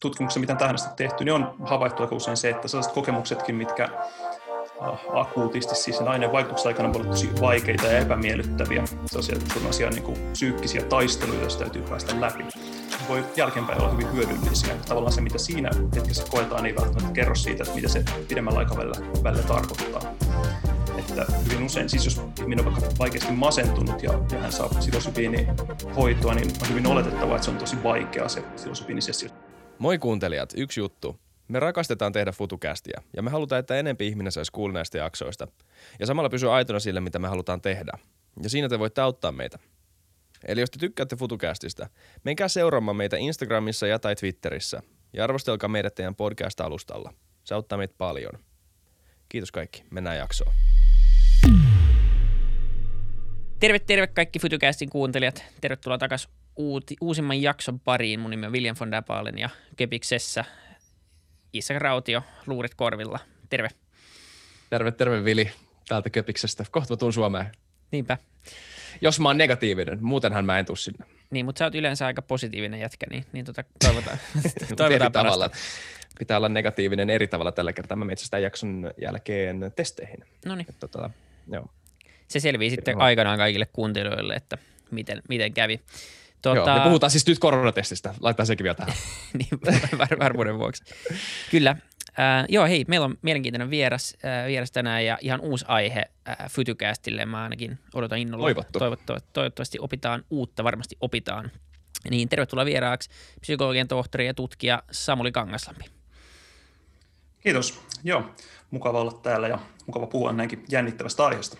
tutkimuksessa, mitä tähän asti tehty, niin on havaittu aika usein se, että sellaiset kokemuksetkin, mitkä akuutisti, siis nainen vaikutuksen aikana ovat tosi vaikeita ja epämiellyttäviä, sellaisia niin kuin psyykkisiä taisteluja, joista täytyy päästä läpi. Voi jälkeenpäin olla hyvin hyödyllisiä. Tavallaan se, mitä siinä hetkessä koetaan, ei välttämättä kerro siitä, että mitä se pidemmällä aikavälillä välillä tarkoittaa. Että hyvin usein, siis jos ihminen on vaikka vaikeasti masentunut ja, ja hän saa hoitoa, niin on hyvin oletettavaa, että se on tosi vaikea se psilosybiinisessio. Moi kuuntelijat, yksi juttu. Me rakastetaan tehdä futukästiä ja me halutaan, että enempi ihminen saisi kuulla näistä jaksoista. Ja samalla pysyä aitona sille, mitä me halutaan tehdä. Ja siinä te voitte auttaa meitä. Eli jos te tykkäätte futukästistä, menkää seuraamaan meitä Instagramissa ja tai Twitterissä. Ja arvostelkaa meidät teidän podcast-alustalla. Se auttaa meitä paljon. Kiitos kaikki. Mennään jaksoon. Terve, terve kaikki Futucastin kuuntelijat. Tervetuloa takaisin uuti, uusimman jakson pariin. Mun nimi on William von Dapalen ja Kepiksessä Isak Rautio, luurit korvilla. Terve. Terve, terve Vili täältä Köpiksestä. Kohta mä tuun Suomeen. Niinpä. Jos mä oon negatiivinen, muutenhan mä en tuu sinne. Niin, mutta sä oot yleensä aika positiivinen jätkä, niin, niin tota, toivotaan, toivotaan tavalla. Pitää olla negatiivinen eri tavalla tällä kertaa. Mä menen sitä jakson jälkeen testeihin. No niin. Tota, joo. Se selvii sitten aikanaan kaikille kuuntelijoille, että miten, miten kävi. Tuota... Joo, me puhutaan siis nyt koronatestistä. Laitetaan sekin vielä tähän. niin, var- varmuuden vuoksi. Kyllä. Äh, joo, hei, meillä on mielenkiintoinen vieras, äh, vieras tänään ja ihan uusi aihe äh, Fytycastille. Mä ainakin odotan innolla. Toivottu. Toivottavasti, toivottavasti opitaan uutta, varmasti opitaan. Niin, tervetuloa vieraaksi psykologian tohtori ja tutkija Samuli Kangaslampi. Kiitos. Joo, mukava olla täällä ja mukava puhua näinkin jännittävästä aiheesta.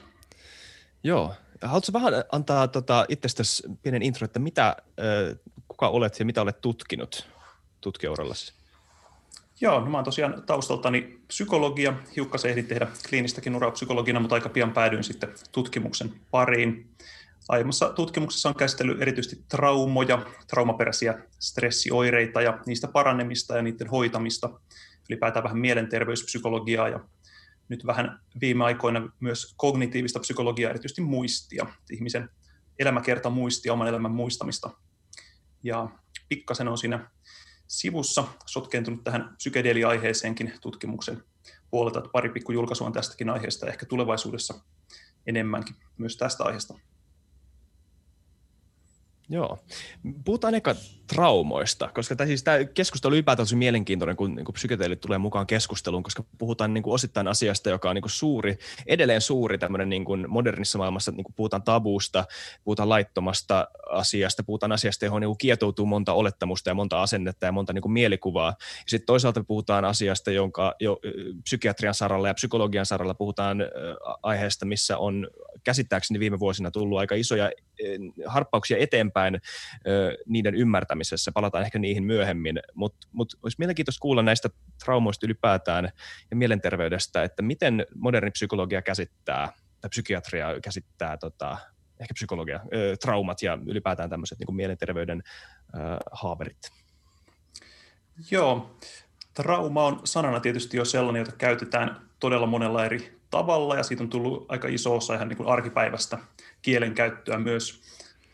Joo. Haluatko vähän antaa tota, itsestäsi pienen intro, että mitä, äh, kuka olet ja mitä olet tutkinut tutkijaurallasi? Joo, no mä oon tosiaan taustaltani psykologia. Hiukkasen ehdin tehdä kliinistäkin uraa psykologina, mutta aika pian päädyin sitten tutkimuksen pariin. Aiemmassa tutkimuksessa on käsitellyt erityisesti traumoja, traumaperäisiä stressioireita ja niistä paranemista ja niiden hoitamista, ylipäätään vähän mielenterveyspsykologiaa ja nyt vähän viime aikoina myös kognitiivista psykologiaa, erityisesti muistia, ihmisen elämäkerta muistia, oman elämän muistamista. Ja pikkasen on siinä sivussa sotkeentunut tähän psykedeli-aiheeseenkin tutkimuksen puolelta, että pari pikku julkaisua on tästäkin aiheesta ehkä tulevaisuudessa enemmänkin myös tästä aiheesta. Joo. Puhutaan eka traumoista, koska tämä, siis tämä keskustelu ylipäätään on mielenkiintoinen, kun niin psykedeelit tulee mukaan keskusteluun, koska puhutaan niin kuin osittain asiasta, joka on niin kuin suuri, edelleen suuri tämmöinen niin kuin modernissa maailmassa, niin kuin puhutaan tabuusta, puhutaan laittomasta asiasta, puhutaan asiasta, johon niin kuin kietoutuu monta olettamusta ja monta asennetta ja monta niin kuin mielikuvaa. Ja sitten toisaalta puhutaan asiasta, jonka jo psykiatrian saralla ja psykologian saralla puhutaan aiheesta, missä on käsittääkseni viime vuosina tullut aika isoja harppauksia eteenpäin niiden ymmärtämisessä. Palataan ehkä niihin myöhemmin, mutta mut olisi mielenkiintoista kuulla näistä traumoista ylipäätään ja mielenterveydestä, että miten moderni psykologia käsittää tai psykiatria käsittää tota, ehkä psykologia, traumat ja ylipäätään tämmöiset niin mielenterveyden haaverit. Joo, trauma on sanana tietysti jo sellainen, jota käytetään todella monella eri tavalla ja siitä on tullut aika iso osa ihan niin kuin arkipäivästä kielenkäyttöä myös.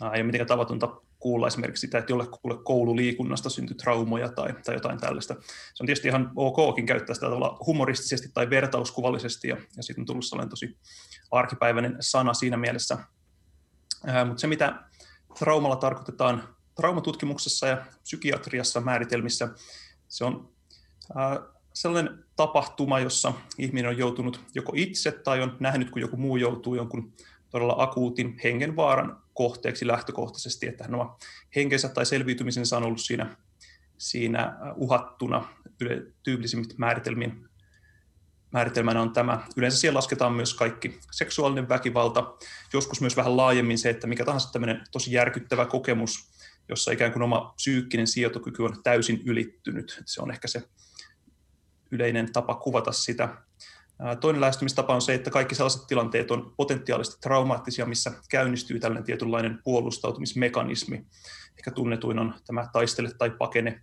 Ole mitenkään tavatonta kuulla esimerkiksi sitä, että jollekulle koululiikunnasta syntyi traumoja tai, tai jotain tällaista. Se on tietysti ihan okkin käyttää sitä tavalla humoristisesti tai vertauskuvallisesti, ja, ja siitä on tullut sellainen tosi arkipäiväinen sana siinä mielessä. Ää, mutta se, mitä traumalla tarkoitetaan traumatutkimuksessa ja psykiatriassa määritelmissä, se on ää, sellainen tapahtuma, jossa ihminen on joutunut joko itse tai on nähnyt, kun joku muu joutuu jonkun todella akuutin hengenvaaran kohteeksi lähtökohtaisesti, että hän on henkensä tai selviytymisensä on ollut siinä, siinä uhattuna. Tyypillisimmät määritelmin, määritelmänä on tämä. Yleensä siellä lasketaan myös kaikki seksuaalinen väkivalta, joskus myös vähän laajemmin se, että mikä tahansa tämmöinen tosi järkyttävä kokemus, jossa ikään kuin oma psyykkinen sietokyky on täysin ylittynyt. Se on ehkä se yleinen tapa kuvata sitä. Toinen lähestymistapa on se, että kaikki sellaiset tilanteet on potentiaalisesti traumaattisia, missä käynnistyy tällainen tietynlainen puolustautumismekanismi. Ehkä tunnetuin on tämä taistele tai pakene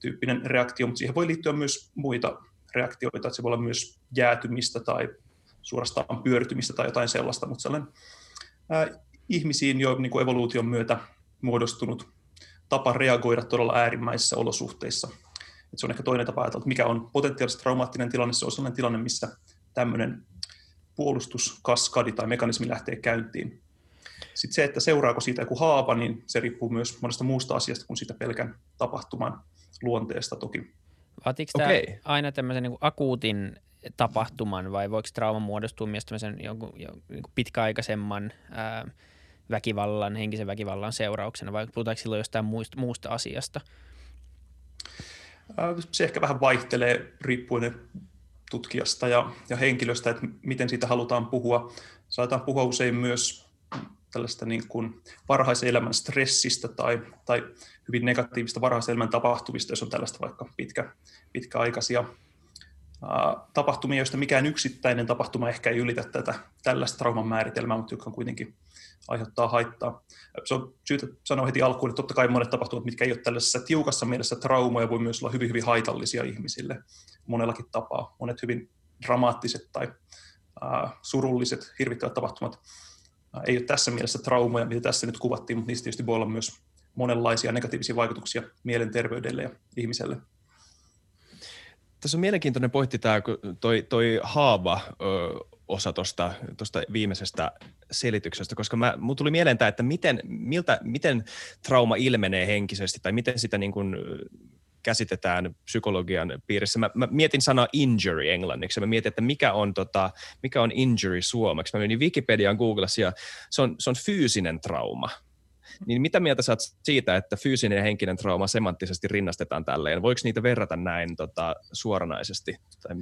tyyppinen reaktio, mutta siihen voi liittyä myös muita reaktioita, että se voi olla myös jäätymistä tai suorastaan pyörtymistä tai jotain sellaista, mutta sellainen ää, ihmisiin jo niin kuin evoluution myötä muodostunut tapa reagoida todella äärimmäisissä olosuhteissa että se on ehkä toinen tapa ajatella, että mikä on potentiaalisesti traumaattinen tilanne. Se on sellainen tilanne, missä tämmöinen puolustuskaskadi tai mekanismi lähtee käyntiin. Sitten se, että seuraako siitä joku haava, niin se riippuu myös monesta muusta asiasta kuin siitä pelkän tapahtuman luonteesta toki. Vaatiiko okay. tämä aina tämmöisen niin akuutin tapahtuman vai voiko trauma muodostua myös tämmöisen jonkun, jonkun pitkäaikaisemman ää, väkivallan, henkisen väkivallan seurauksena vai puhutaanko silloin jostain muusta, muusta asiasta? Se ehkä vähän vaihtelee riippuen tutkijasta ja, ja henkilöstä, että miten siitä halutaan puhua. Saataan puhua usein myös tällaista niin kuin varhaisen elämän stressistä tai, tai hyvin negatiivista varhaisen elämän tapahtumista, jos on tällaista vaikka pitkä, pitkäaikaisia tapahtumia, joista mikään yksittäinen tapahtuma ehkä ei ylitä tätä tällaista trauman määritelmää, mutta joka kuitenkin aiheuttaa haittaa. Se on syytä sanoa heti alkuun, että totta kai monet tapahtumat, mitkä ei ole tällaisessa tiukassa mielessä traumoja, voi myös olla hyvin, hyvin haitallisia ihmisille monellakin tapaa. Monet hyvin dramaattiset tai äh, surulliset, hirvittävät tapahtumat äh, ei ole tässä mielessä traumoja, mitä tässä nyt kuvattiin, mutta niistä tietysti voi olla myös monenlaisia negatiivisia vaikutuksia mielenterveydelle ja ihmiselle. Tässä on mielenkiintoinen pointti tämä, toi, toi haava osa tuosta viimeisestä selityksestä, koska mä, mun tuli mieleen tämä, että miten, miltä, miten trauma ilmenee henkisesti tai miten sitä niin kuin käsitetään psykologian piirissä. Mä, mä mietin sanaa injury englanniksi ja mä mietin, että mikä on, tota, mikä on injury suomeksi. Mä menin Wikipediaan Googlassa ja se on, se on fyysinen trauma. Niin mitä mieltä sä siitä, että fyysinen ja henkinen trauma semanttisesti rinnastetaan tälleen? Voiko niitä verrata näin tota, suoranaisesti? Tai...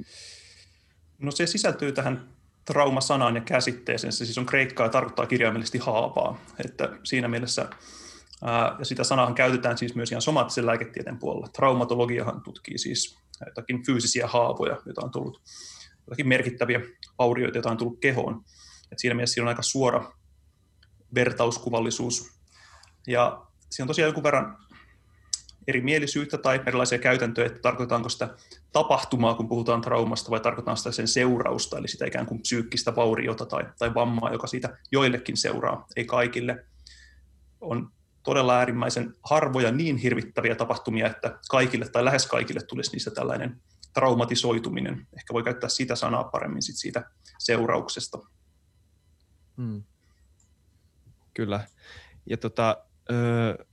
No se sisältyy tähän trauma-sanaan ja käsitteeseen. Se siis on kreikkaa ja tarkoittaa kirjaimellisesti haavaa. Että siinä mielessä ää, ja sitä sanaahan käytetään siis myös ihan somaattisen lääketieteen puolella. Traumatologiahan tutkii siis jotakin fyysisiä haavoja, joita on tullut, jotakin merkittäviä aurioita, joita on tullut kehoon. Et siinä mielessä siinä on aika suora vertauskuvallisuus ja siinä on tosiaan jonkun verran erimielisyyttä tai erilaisia käytäntöjä, että tarkoitetaanko sitä tapahtumaa, kun puhutaan traumasta, vai tarkoitetaan sitä sen seurausta, eli sitä ikään kuin psyykkistä vauriota tai, tai vammaa, joka siitä joillekin seuraa, ei kaikille. On todella äärimmäisen harvoja niin hirvittäviä tapahtumia, että kaikille tai lähes kaikille tulisi niistä tällainen traumatisoituminen. Ehkä voi käyttää sitä sanaa paremmin sit siitä seurauksesta. Hmm. Kyllä. Ja tota, öö,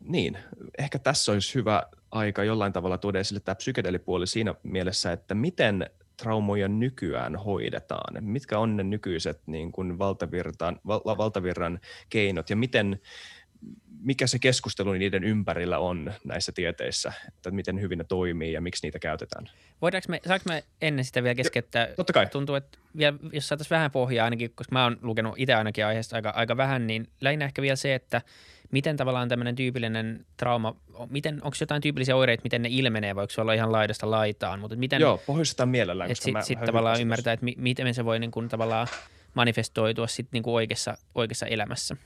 niin, ehkä tässä olisi hyvä aika jollain tavalla tuoda esille tämä psykedelipuoli siinä mielessä, että miten traumoja nykyään hoidetaan? Mitkä on ne nykyiset niin kuin valtavirran, val, valtavirran keinot ja miten, mikä se keskustelu niiden ympärillä on näissä tieteissä, että miten hyvin ne toimii ja miksi niitä käytetään? Voidaanko me, saanko me ennen sitä vielä keskeyttää? Totta kai. Tuntuu, että vielä, jos saataisiin vähän pohjaa ainakin, koska mä oon lukenut itse ainakin aiheesta aika, aika vähän, niin lähinnä ehkä vielä se, että miten tavallaan tämmöinen tyypillinen trauma, miten, onko jotain tyypillisiä oireita, miten ne ilmenee, voiko se olla ihan laidasta laitaan, mutta miten... Joo, pohjustetaan mielellään. Että sitten sit tavallaan ymmärtää, että mi, miten se voi niin kuin, tavallaan manifestoitua sit niin kuin oikeassa, oikeassa elämässä.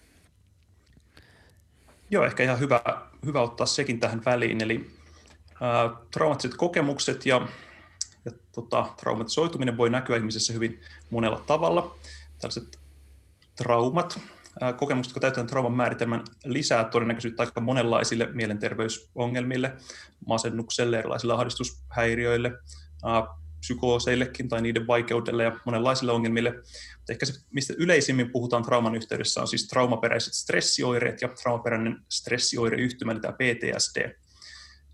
Joo, ehkä ihan hyvä, hyvä ottaa sekin tähän väliin. Eli äh, traumaattiset kokemukset ja, ja tota, traumatisoituminen voi näkyä ihmisessä hyvin monella tavalla. Tällaiset traumat, kokemukset, jotka täytetään trauman määritelmän, lisää todennäköisyyttä aika monenlaisille mielenterveysongelmille, masennukselle, erilaisille ahdistushäiriöille, psykooseillekin tai niiden vaikeudelle ja monenlaisille ongelmille. Mutta ehkä se, mistä yleisimmin puhutaan trauman yhteydessä, on siis traumaperäiset stressioireet ja traumaperäinen stressioireyhtymä, eli tämä PTSD.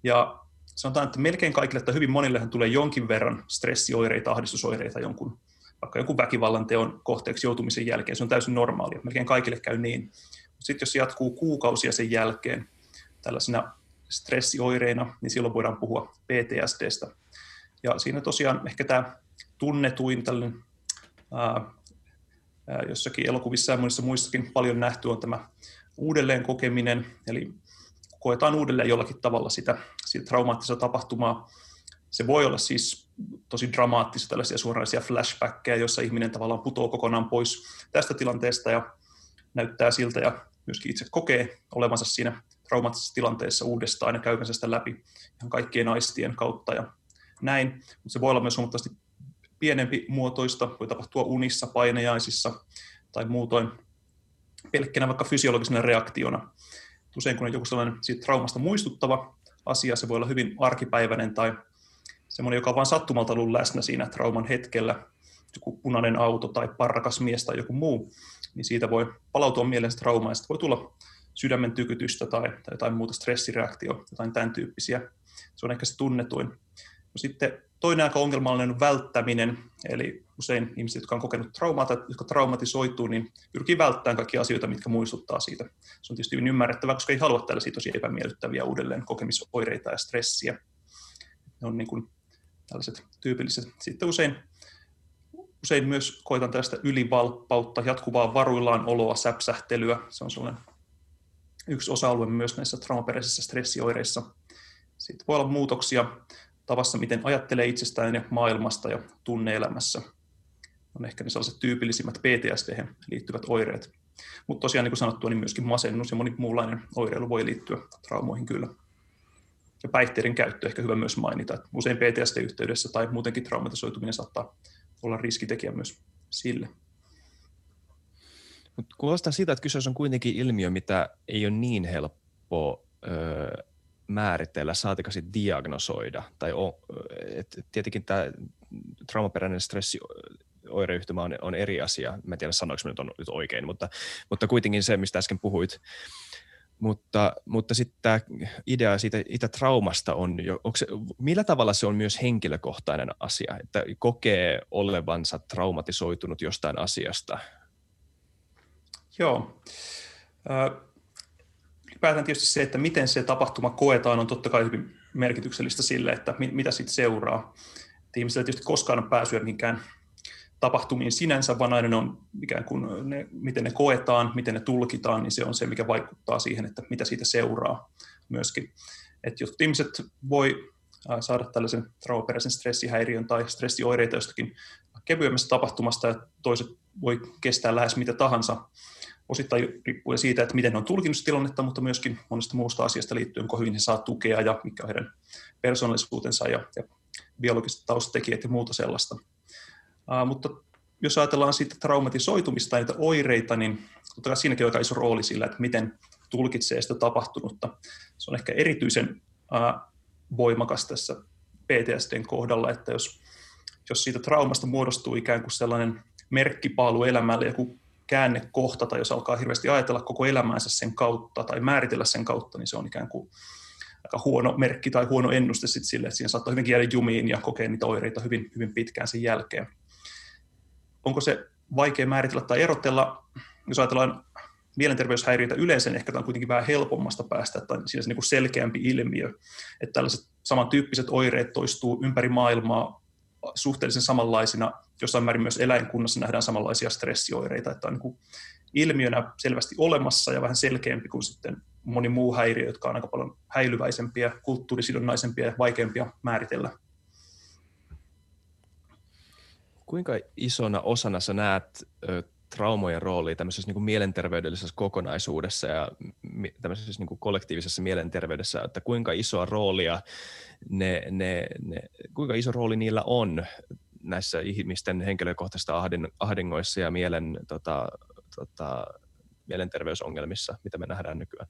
Ja sanotaan, että melkein kaikille tai hyvin monillehan tulee jonkin verran stressioireita, ahdistusoireita jonkun, vaikka jonkun väkivallan teon kohteeksi joutumisen jälkeen. Se on täysin normaalia. Melkein kaikille käy niin. Sitten jos se jatkuu kuukausia sen jälkeen tällaisena stressioireina, niin silloin voidaan puhua PTSDstä. Ja siinä tosiaan ehkä tämä tunnetuin tällainen ää, jossakin elokuvissa ja monissa muissakin paljon nähty on tämä uudelleen kokeminen, eli koetaan uudelleen jollakin tavalla sitä, sitä traumaattista tapahtumaa. Se voi olla siis tosi dramaattisia tällaisia suoranaisia flashbackkejä, joissa ihminen tavallaan putoaa kokonaan pois tästä tilanteesta ja näyttää siltä ja myöskin itse kokee olevansa siinä traumaattisessa tilanteessa uudestaan ja käyvänsä sitä läpi ihan kaikkien aistien kautta ja näin, mutta se voi olla myös huomattavasti pienempi muotoista, voi tapahtua unissa, painejaisissa tai muutoin pelkkänä vaikka fysiologisena reaktiona. Usein kun on joku sellainen siitä traumasta muistuttava asia. Se voi olla hyvin arkipäiväinen tai semmoinen, joka on vain sattumalta ollut läsnä siinä trauman hetkellä, joku punainen auto tai parrakas mies tai joku muu, niin siitä voi palautua mieleen traumaa, ja voi tulla sydämen tykytystä tai, tai jotain muuta stressireaktio, jotain tämän tyyppisiä. Se on ehkä se tunnetuin. No sitten toinen aika ongelmallinen on välttäminen, eli usein ihmiset, jotka on kokenut traumaa tai jotka traumatisoituu, niin pyrkii välttämään kaikkia asioita, mitkä muistuttaa siitä. Se on tietysti hyvin ymmärrettävää, koska ei halua tällaisia tosi epämiellyttäviä uudelleen kokemisoireita ja stressiä. Ne on niin kuin tällaiset tyypilliset. Sitten usein, usein myös koitan tästä ylivalppautta, jatkuvaa varuillaan oloa, säpsähtelyä. Se on sellainen yksi osa-alue myös näissä traumaperäisissä stressioireissa. Sitten voi olla muutoksia tavassa, miten ajattelee itsestään ja maailmasta ja tunneelämässä. On ehkä ne sellaiset tyypillisimmät PTSD liittyvät oireet. Mutta tosiaan, niin kuin sanottua, niin myöskin masennus ja moni muunlainen oireilu voi liittyä traumoihin kyllä. Ja päihteiden käyttö ehkä hyvä myös mainita. Että usein PTSD-yhteydessä tai muutenkin traumatisoituminen saattaa olla riskitekijä myös sille. Mutta kuulostaa siitä, että kyseessä on kuitenkin ilmiö, mitä ei ole niin helppo öö, määritellä, saatika sitten diagnosoida. Tai on, et tietenkin tämä traumaperäinen stressi oireyhtymä on, on eri asia. Mä en tiedä sanoinko nyt on nyt oikein, mutta, mutta kuitenkin se, mistä äsken puhuit. Mutta, mutta sitten tämä idea siitä itä traumasta on jo, se, millä tavalla se on myös henkilökohtainen asia, että kokee olevansa traumatisoitunut jostain asiasta? Joo ylipäätään tietysti se, että miten se tapahtuma koetaan, on totta kai hyvin merkityksellistä sille, että mitä siitä seuraa. Et ihmisillä tietysti koskaan on pääsyä mihinkään tapahtumiin sinänsä, vaan aina on ikään kuin ne, miten ne koetaan, miten ne tulkitaan, niin se on se, mikä vaikuttaa siihen, että mitä siitä seuraa myöskin. Et jotkut ihmiset voi saada tällaisen traumaperäisen stressihäiriön tai stressioireita jostakin kevyemmästä tapahtumasta, ja toiset voi kestää lähes mitä tahansa osittain riippuen siitä, että miten ne on tulkinnut tilannetta, mutta myöskin monesta muusta asiasta liittyen, kun hyvin he saa tukea ja mikä on heidän persoonallisuutensa ja, ja biologiset taustatekijät ja muuta sellaista. Mutta jos ajatellaan siitä traumatisoitumista ja niitä oireita, niin totta kai siinäkin on aika iso rooli sillä, että miten tulkitsee sitä tapahtunutta. Se on ehkä erityisen uh, voimakas tässä PTSDn kohdalla, että jos, jos siitä traumasta muodostuu ikään kuin sellainen merkkipaalu elämälle, joku käännekohta, tai jos alkaa hirveästi ajatella koko elämäänsä sen kautta tai määritellä sen kautta, niin se on ikään kuin aika huono merkki tai huono ennuste sit sille, että siinä saattaa hyvinkin jäädä jumiin ja kokea niitä oireita hyvin, hyvin pitkään sen jälkeen. Onko se vaikea määritellä tai erotella, jos ajatellaan mielenterveyshäiriöitä yleensä, niin ehkä tämä on kuitenkin vähän helpommasta päästä, että siinä se niin selkeämpi ilmiö, että tällaiset samantyyppiset oireet toistuu ympäri maailmaa suhteellisen samanlaisina. Jossain määrin myös eläinkunnassa nähdään samanlaisia stressioireita, että on niin ilmiönä selvästi olemassa ja vähän selkeämpi kuin sitten moni muu häiriö, jotka on aika paljon häilyväisempiä, kulttuurisidonnaisempia ja vaikeampia määritellä. Kuinka isona osana sä näet traumojen roolia tämmöisessä niin kuin mielenterveydellisessä kokonaisuudessa ja tämmöisessä niin kuin kollektiivisessa mielenterveydessä, että kuinka isoa roolia ne, ne, ne, kuinka iso rooli niillä on näissä ihmisten henkilökohtaisissa ahdingoissa ja mielen, tota, tota, mielenterveysongelmissa, mitä me nähdään nykyään?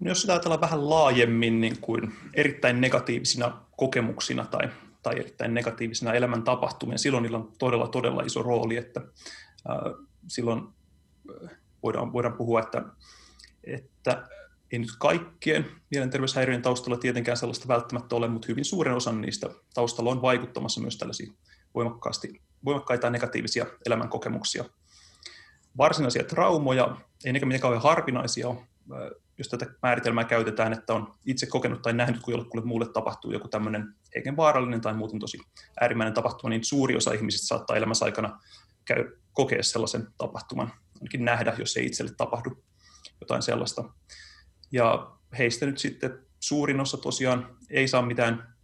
No jos sitä ajatellaan vähän laajemmin niin kuin erittäin negatiivisina kokemuksina tai tai erittäin negatiivisena elämän tapahtumia, silloin niillä on todella, todella iso rooli, että silloin voidaan, voidaan puhua, että, että ei nyt kaikkien mielenterveyshäiriöiden taustalla tietenkään sellaista välttämättä ole, mutta hyvin suuren osan niistä taustalla on vaikuttamassa myös tällaisia voimakkaasti, voimakkaita negatiivisia elämänkokemuksia. Varsinaisia traumoja, ei nekään mitenkään harvinaisia ole, jos tätä määritelmää käytetään, että on itse kokenut tai nähnyt, kun jollekulle muulle tapahtuu joku tämmöinen eikä vaarallinen tai muuten tosi äärimmäinen tapahtuma, niin suuri osa ihmisistä saattaa elämässä aikana käy, kokea sellaisen tapahtuman, ainakin nähdä, jos ei itselle tapahdu jotain sellaista. Ja heistä nyt sitten suurin osa tosiaan ei saa mitään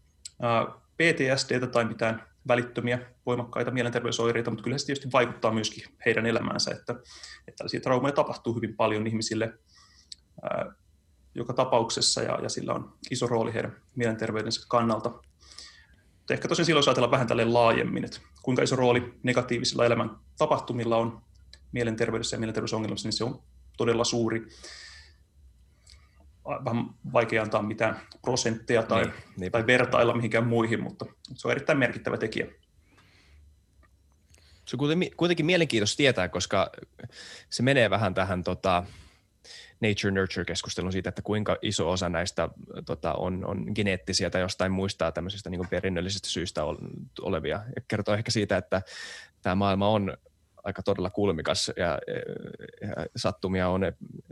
PTSD tai mitään välittömiä voimakkaita mielenterveysoireita, mutta kyllä se tietysti vaikuttaa myöskin heidän elämäänsä, että, että tällaisia traumoja tapahtuu hyvin paljon ihmisille joka tapauksessa ja, ja sillä on iso rooli heidän mielenterveydensä kannalta. Mutta ehkä tosiaan silloin jos ajatellaan vähän tälle laajemmin, että kuinka iso rooli negatiivisilla elämän tapahtumilla on mielenterveydessä ja mielenterveysongelmissa, niin se on todella suuri. vähän vaikea antaa mitään prosentteja tai, niin, tai vertailla mihinkään muihin, mutta se on erittäin merkittävä tekijä. Se on kuitenkin mielenkiintoista tietää, koska se menee vähän tähän tota, nature-nurture-keskustelun siitä, että kuinka iso osa näistä tota, on, on geneettisiä tai jostain muista tämmöisistä niin perinnöllisistä syistä olevia. Ja kertoo ehkä siitä, että tämä maailma on aika todella kulmikas ja, ja sattumia, on,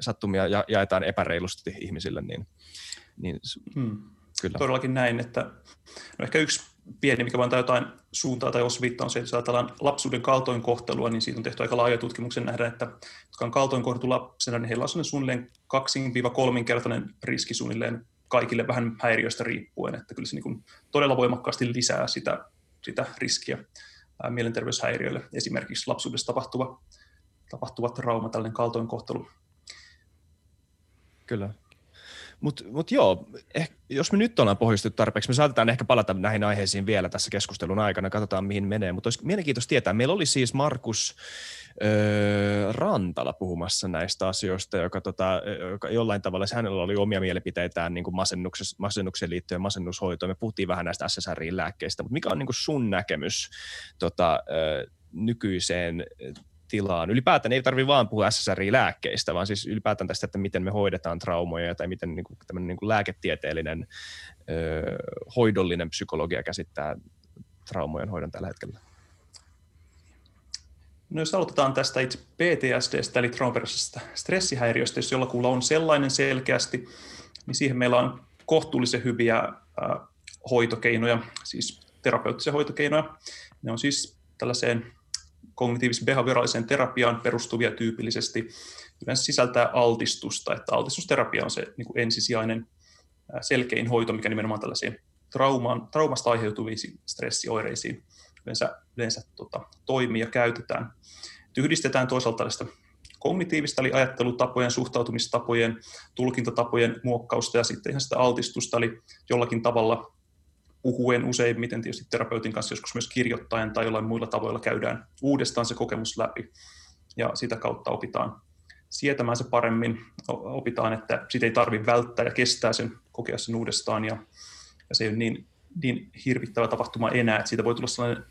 sattumia ja, jaetaan epäreilusti ihmisille, niin, niin hmm. kyllä. Todellakin näin, että no ehkä yksi pieni, mikä antaa jotain suuntaa tai osviittaa, on se, että jos ajatellaan lapsuuden kaltoinkohtelua, niin siitä on tehty aika laaja tutkimuksen nähdä, että jotka on kaltoinkohdeltu lapsena, niin heillä on suunnilleen 2-kolminkertainen riski suunnilleen kaikille vähän häiriöistä riippuen, että kyllä se niin todella voimakkaasti lisää sitä, sitä riskiä mielenterveyshäiriöille, esimerkiksi lapsuudessa tapahtuva, tapahtuva trauma, tällainen kaltoinkohtelu. Kyllä. Mutta mut joo, eh, jos me nyt ollaan pohjustettu tarpeeksi, me saatetaan ehkä palata näihin aiheisiin vielä tässä keskustelun aikana, katsotaan mihin menee, mutta olisi mielenkiintoista tietää. Meillä oli siis Markus öö, Rantala puhumassa näistä asioista, joka, tota, joka jollain tavalla, hänellä oli omia mielipiteitään niin kuin masennukseen liittyen masennushoitoon. Me puhuttiin vähän näistä SSRI-lääkkeistä, mutta mikä on niin kuin sun näkemys tota, öö, nykyiseen tilaan. Ylipäätään ei tarvitse vaan puhua SSRI-lääkkeistä, vaan siis ylipäätään tästä, että miten me hoidetaan traumoja tai miten niin kuin, niin kuin lääketieteellinen ö, hoidollinen psykologia käsittää traumojen hoidon tällä hetkellä. No jos aloitetaan tästä itse PTSDstä, eli traumaperäisestä stressihäiriöstä, jos jollakulla on sellainen selkeästi, niin siihen meillä on kohtuullisen hyviä hoitokeinoja, siis terapeuttisia hoitokeinoja. Ne on siis tällaiseen kognitiivis-behavioraaliseen terapiaan perustuvia tyypillisesti yleensä sisältää altistusta, että altistusterapia on se niin kuin ensisijainen selkein hoito, mikä nimenomaan tällaisiin traumaan, traumasta aiheutuviin stressioireisiin yleensä, yleensä tota, toimii ja käytetään. Yhdistetään toisaalta tällaista kognitiivista, eli ajattelutapojen, suhtautumistapojen, tulkintatapojen muokkausta ja sitten ihan sitä altistusta, eli jollakin tavalla puhuen useimmiten tietysti terapeutin kanssa, joskus myös kirjoittaen tai jollain muilla tavoilla käydään uudestaan se kokemus läpi ja sitä kautta opitaan sietämään se paremmin, opitaan, että sitä ei tarvitse välttää ja kestää sen, kokea sen uudestaan ja, ja se ei ole niin, niin hirvittävä tapahtuma enää, että siitä voi tulla sellainen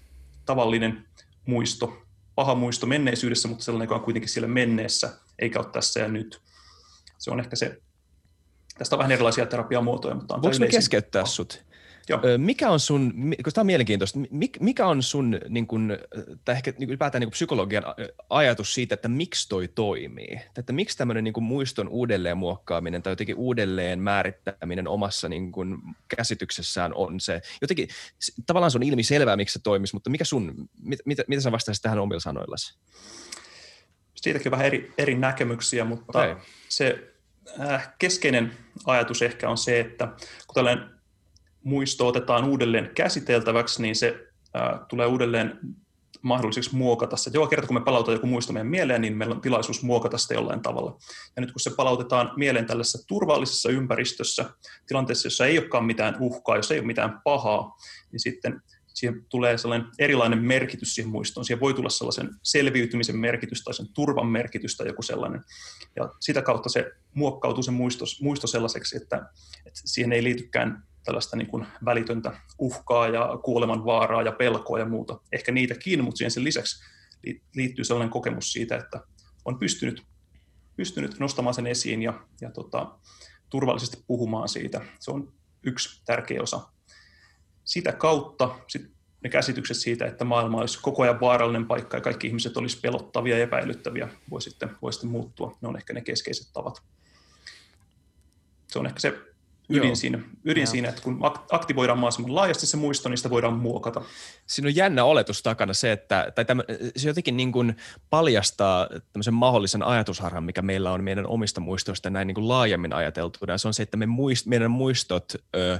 tavallinen muisto, paha muisto menneisyydessä, mutta sellainen, joka on kuitenkin siellä menneessä, eikä ole tässä ja nyt. Se on ehkä se, tästä on vähän erilaisia terapiamuotoja, mutta on Voinko me keskeyttää sut? Joo. Mikä on sun, koska tämä on mielenkiintoista, mikä on sun, niin kun, tai ehkä niin ylipäätään niin psykologian ajatus siitä, että miksi toi toimii? Että miksi tämmöinen niin muiston uudelleen muokkaaminen tai jotenkin uudelleen määrittäminen omassa niin kun, käsityksessään on se, jotenkin tavallaan se on ilmi selvää, miksi se toimisi, mutta mikä sun, mit, mitä, mitä sä vastaisit tähän omilla sanoillasi? Siitäkin on vähän eri, eri näkemyksiä, mutta okay. se äh, keskeinen ajatus ehkä on se, että kun tällainen muisto otetaan uudelleen käsiteltäväksi, niin se ää, tulee uudelleen mahdolliseksi muokata se. Joka kerta, kun me palautetaan joku muisto meidän mieleen, niin meillä on tilaisuus muokata sitä jollain tavalla. Ja nyt kun se palautetaan mieleen tällaisessa turvallisessa ympäristössä, tilanteessa, jossa ei olekaan mitään uhkaa, jos ei ole mitään pahaa, niin sitten siihen tulee sellainen erilainen merkitys siihen muistoon. Siihen voi tulla sellaisen selviytymisen merkitys tai sen turvan merkitys tai joku sellainen. Ja sitä kautta se muokkautuu se muisto, muisto sellaiseksi, että, että siihen ei liitykään tällaista niin kuin välitöntä uhkaa ja kuoleman vaaraa ja pelkoa ja muuta. Ehkä niitäkin, mutta siihen sen lisäksi liittyy sellainen kokemus siitä, että on pystynyt, pystynyt nostamaan sen esiin ja, ja tota, turvallisesti puhumaan siitä. Se on yksi tärkeä osa. Sitä kautta sit ne käsitykset siitä, että maailma olisi koko ajan vaarallinen paikka ja kaikki ihmiset olisi pelottavia ja epäilyttäviä, voi sitten, voi sitten muuttua. Ne on ehkä ne keskeiset tavat. Se on ehkä se ydin, siinä, ydin siinä, että kun aktivoidaan mahdollisimman laajasti se muisto, niin sitä voidaan muokata. Siinä on jännä oletus takana se, että tai tämä, se jotenkin niin kuin paljastaa tämmöisen mahdollisen ajatusharhan, mikä meillä on meidän omista muistoista näin niin kuin laajemmin ajateltuna. Se on se, että me muist, meidän muistot ö,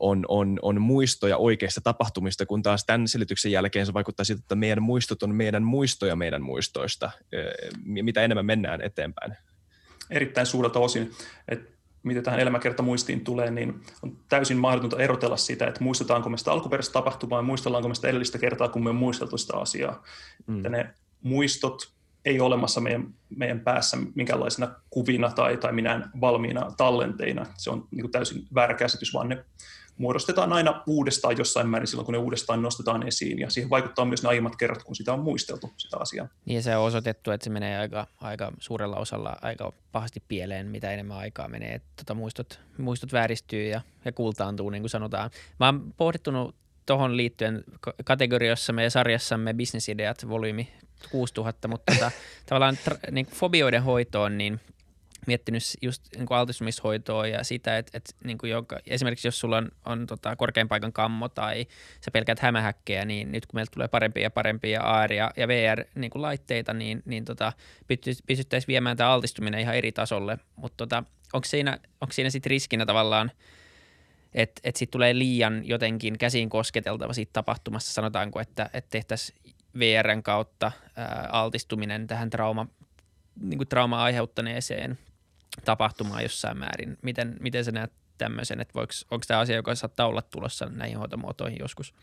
on, on, on muistoja oikeista tapahtumista, kun taas tämän selityksen jälkeen se vaikuttaa siltä, että meidän muistot on meidän muistoja meidän muistoista, mitä enemmän mennään eteenpäin. Erittäin suurelta osin. että mitä tähän elämäkertamuistiin tulee, niin on täysin mahdotonta erotella sitä, että muistetaanko me sitä alkuperäistä tapahtumaa ja muistellaanko me sitä edellistä kertaa, kun me on muisteltu sitä asiaa. Mm. Että ne muistot ei olemassa meidän, meidän päässä minkälaisena kuvina tai, tai minä valmiina tallenteina. Se on niin täysin väärä käsitys, vaan ne muodostetaan aina uudestaan jossain määrin silloin, kun ne uudestaan nostetaan esiin, ja siihen vaikuttaa myös ne aiemmat kerrat, kun sitä on muisteltu, sitä asiaa. Niin se on osoitettu, että se menee aika, aika suurella osalla aika pahasti pieleen, mitä enemmän aikaa menee, että tota muistot, muistot vääristyy ja, ja kultaantuu, niin kuin sanotaan. Mä oon pohdittunut tuohon liittyen kategoriossamme ja sarjassamme bisnesideat volyymi 6000, mutta tota, tavallaan tra- niin fobioiden hoitoon, niin miettinyt just niin kuin altistumishoitoa ja sitä, että, että niin kuin joka, esimerkiksi jos sulla on, on tota, korkean paikan kammo tai sä pelkät hämähäkkejä, niin nyt kun meiltä tulee parempia ja parempia AR- ja, ja VR-laitteita, niin, niin tota, pystyttäisiin viemään tämä altistuminen ihan eri tasolle, mutta tota, onko siinä, onko siinä sitten riskinä tavallaan, että et sitten tulee liian jotenkin käsiin kosketeltava siitä tapahtumassa, sanotaanko, että, että tehtäisiin VRn kautta ää, altistuminen tähän trauma, niin kuin trauma aiheuttaneeseen tapahtumaan jossain määrin. Miten, miten sä näet tämmöisen, että voiko, onko tämä asia, joka saattaa olla tulossa näihin hoitomuotoihin joskus?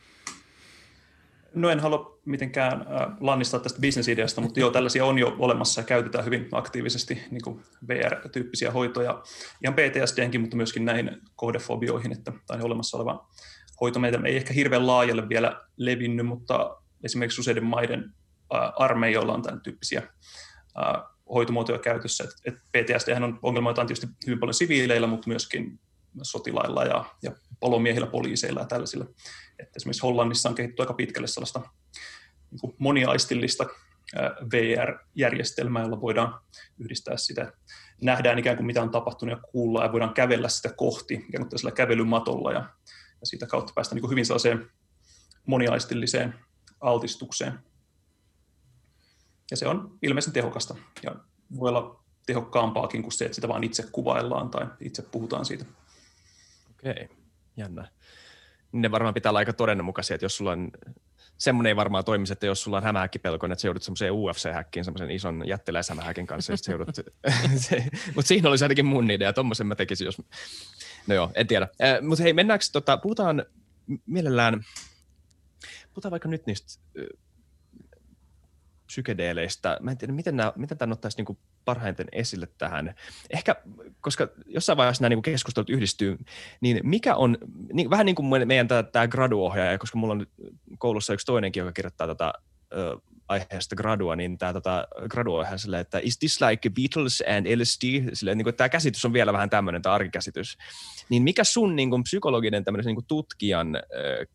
No en halua mitenkään äh, lannistaa tästä bisnesideasta, mutta joo, tällaisia on jo olemassa ja käytetään hyvin aktiivisesti niin kuin VR-tyyppisiä hoitoja ihan PTSDnkin, mutta myöskin näihin kohdefobioihin, että tämä olemassa oleva hoitomeitä ei ehkä hirveän laajalle vielä levinnyt, mutta esimerkiksi useiden maiden äh, armeijoilla on tämän tyyppisiä äh, hoitomuotoja käytössä. Et, et PTSD on ongelmoitaan tietysti hyvin paljon siviileillä, mutta myöskin sotilailla ja, ja palomiehillä, poliiseilla ja tällaisilla. Et esimerkiksi Hollannissa on kehitty aika pitkälle sellaista niin moniaistillista VR-järjestelmää, jolla voidaan yhdistää sitä. Nähdään ikään kuin mitä on tapahtunut ja kuulla ja voidaan kävellä sitä kohti ikään kuin kävelymatolla ja, ja siitä kautta päästä niin hyvin sellaiseen moniaistilliseen altistukseen ja se on ilmeisen tehokasta ja voi olla tehokkaampaakin kuin se, että sitä vaan itse kuvaillaan tai itse puhutaan siitä. Okei, jännä. Ne varmaan pitää olla aika todenmukaisia, että jos sulla on semmoinen ei varmaan toimisi, että jos sulla on hämähäkkipelko, että se joudut semmoiseen UFC-häkkiin, semmoisen ison jättiläishämähäkin kanssa, ja joudut... se, mutta siinä olisi ainakin mun idea, tommosen mä tekisin, jos... No joo, en tiedä. Eh, mutta hei, mennäänkö, tota, puhutaan mielellään, puhutaan vaikka nyt niistä psykedeeleistä. Mä en tiedä, miten, nämä, miten tämä ottaisi niin parhaiten esille tähän. Ehkä, koska jossain vaiheessa nämä niin keskustelut yhdistyy, niin mikä on, niin, vähän niin kuin meidän tämä graduohjaaja, koska mulla on koulussa yksi toinenkin, joka kirjoittaa tätä aiheesta gradua, niin tämä tota, gradu on ihan silleen, että is this like Beatles and LSD? Silleen, niin kuin, tämä käsitys on vielä vähän tämmöinen, tämä arkikäsitys. Niin mikä sun niin kuin, psykologinen tämmöinen niin kuin tutkijan äh,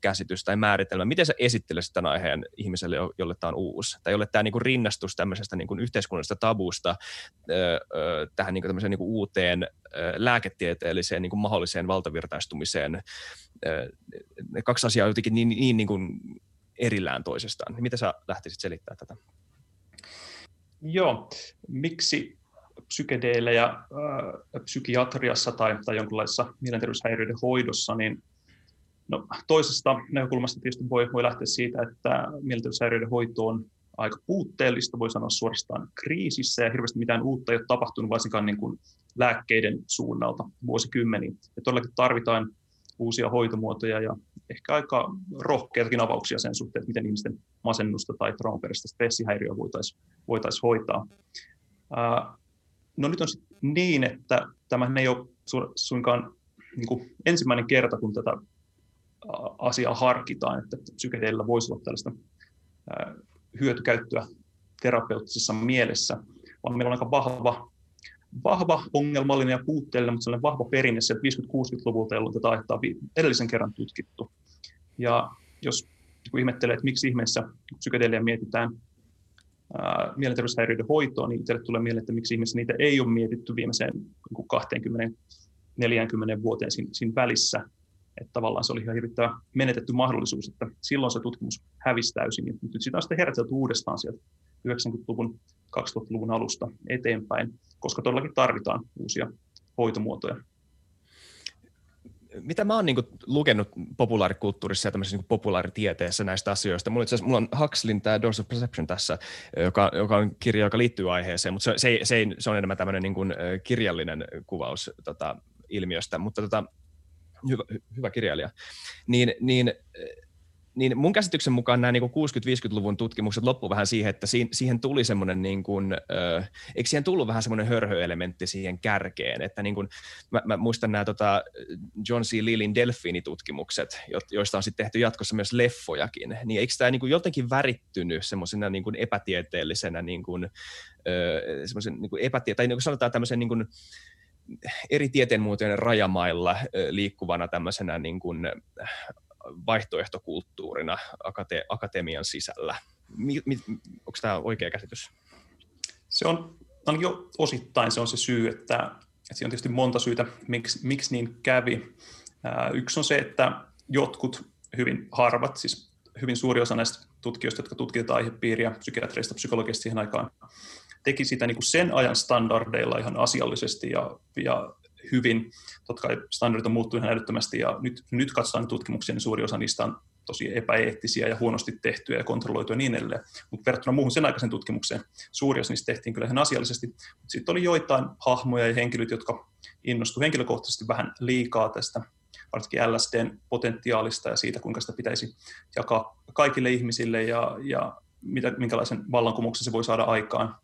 käsitys tai määritelmä, miten sä esittelisit tämän aiheen ihmiselle, jolle tämä on uusi? Tai jolle tämä niin kuin, rinnastus tämmöisestä niin kuin, yhteiskunnallisesta tabusta äh, äh, tähän niin kuin, niin kuin, uuteen äh, lääketieteelliseen niin kuin, mahdolliseen valtavirtaistumiseen. Äh, kaksi asiaa on jotenkin niin, niin, niin kuin, erillään toisestaan. Niin miten sä lähtisit selittämään tätä? Joo, miksi psykedeilejä äh, psykiatriassa tai, tai jonkinlaisessa mielenterveyshäiriöiden hoidossa, niin no, toisesta näkökulmasta tietysti voi, voi lähteä siitä, että mielenterveyshäiriöiden hoito on aika puutteellista, voi sanoa suorastaan kriisissä, ja hirveästi mitään uutta ei ole tapahtunut varsinkaan niin kuin lääkkeiden suunnalta vuosikymmeniin. Ja todellakin tarvitaan uusia hoitomuotoja ja ehkä aika rohkeitakin avauksia sen suhteen, että miten ihmisten masennusta tai traumaperäistä stressihäiriöä voitaisiin voitais hoitaa. no nyt on niin, että tämä ei ole suinkaan niin kuin ensimmäinen kerta, kun tätä asiaa harkitaan, että psykedeillä voisi olla tällaista hyötykäyttöä terapeuttisessa mielessä, vaan meillä on aika vahva vahva, ongelmallinen ja puutteellinen, mutta sellainen vahva perinne sieltä 50-60-luvulta, jolloin tätä aihetta on edellisen kerran tutkittu. Ja jos kun ihmettelee, että miksi ihmeessä psykedelia mietitään ää, mielenterveyshäiriöiden hoitoon, niin itselle tulee mieleen, että miksi ihmeessä niitä ei ole mietitty viimeiseen 20-40 vuoteen siinä, siinä välissä. Että tavallaan se oli ihan hirvittävä menetetty mahdollisuus, että silloin se tutkimus hävisi täysin. Ja nyt sitä on sitten herätelty uudestaan sieltä 90-luvun, 2000-luvun alusta eteenpäin koska todellakin tarvitaan uusia hoitomuotoja. Mitä mä oon niin kuin, lukenut populaarikulttuurissa ja tämmöisessä niin populaaritieteessä näistä asioista, mulla, itse mulla on Huxleyn tämä Doors of Perception tässä, joka, joka on kirja, joka liittyy aiheeseen, mutta se, se, se, se on enemmän tämmöinen niin kuin, kirjallinen kuvaus tota, ilmiöstä, mutta tota, hyvä, hyvä kirjailija. Niin, niin niin mun käsityksen mukaan nämä niin 60-50-luvun tutkimukset loppu vähän siihen, että siihen tuli semmoinen, niin kuin, äh, eikö siihen tullut vähän semmoinen hörhöelementti siihen kärkeen, että niin kuin, mä, mä muistan nämä tota, John C. Lillin delfiinitutkimukset, joista on sitten tehty jatkossa myös leffojakin, niin eikö tämä niin kuin jotenkin värittynyt semmoisena niin kuin epätieteellisenä niin kuin, äh, semmoisen niin kuin epätie- tai niin kuin sanotaan tämmöisen niin kuin, eri tieteenmuotojen rajamailla liikkuvana tämmöisenä niin kuin vaihtoehtokulttuurina akate- akatemian sisällä. Mi- mi- onko tämä oikea käsitys? Se on ainakin jo osittain se on se syy, että, että siinä on tietysti monta syytä, miksi, miksi niin kävi. Yksi on se, että jotkut hyvin harvat, siis hyvin suuri osa näistä tutkijoista, jotka tutkivat aihepiiriä psykiatreista, psykologista siihen aikaan, teki sitä niin kuin sen ajan standardeilla ihan asiallisesti ja, ja hyvin. Totta kai standardit on muuttunut ihan älyttömästi ja nyt, nyt katsotaan tutkimuksia, niin suuri osa niistä on tosi epäeettisiä ja huonosti tehtyjä ja kontrolloituja ja niin edelleen. Mutta verrattuna muuhun sen aikaisen tutkimukseen, suuri osa niistä tehtiin kyllä ihan asiallisesti. Sitten oli joitain hahmoja ja henkilöitä, jotka innostuivat henkilökohtaisesti vähän liikaa tästä varsinkin LSDn potentiaalista ja siitä, kuinka sitä pitäisi jakaa kaikille ihmisille ja, ja mitä, minkälaisen vallankumouksen se voi saada aikaan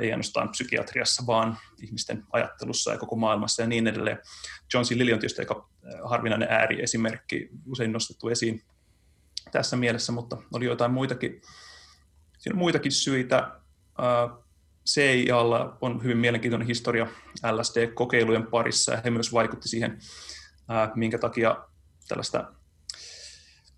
ei ainoastaan psykiatriassa, vaan ihmisten ajattelussa ja koko maailmassa ja niin edelleen. John C. Lilly on tietysti aika harvinainen ääriesimerkki, usein nostettu esiin tässä mielessä, mutta oli jotain muitakin, siinä on muitakin syitä. CIAlla on hyvin mielenkiintoinen historia LSD-kokeilujen parissa, ja he myös vaikutti siihen, minkä takia tällaista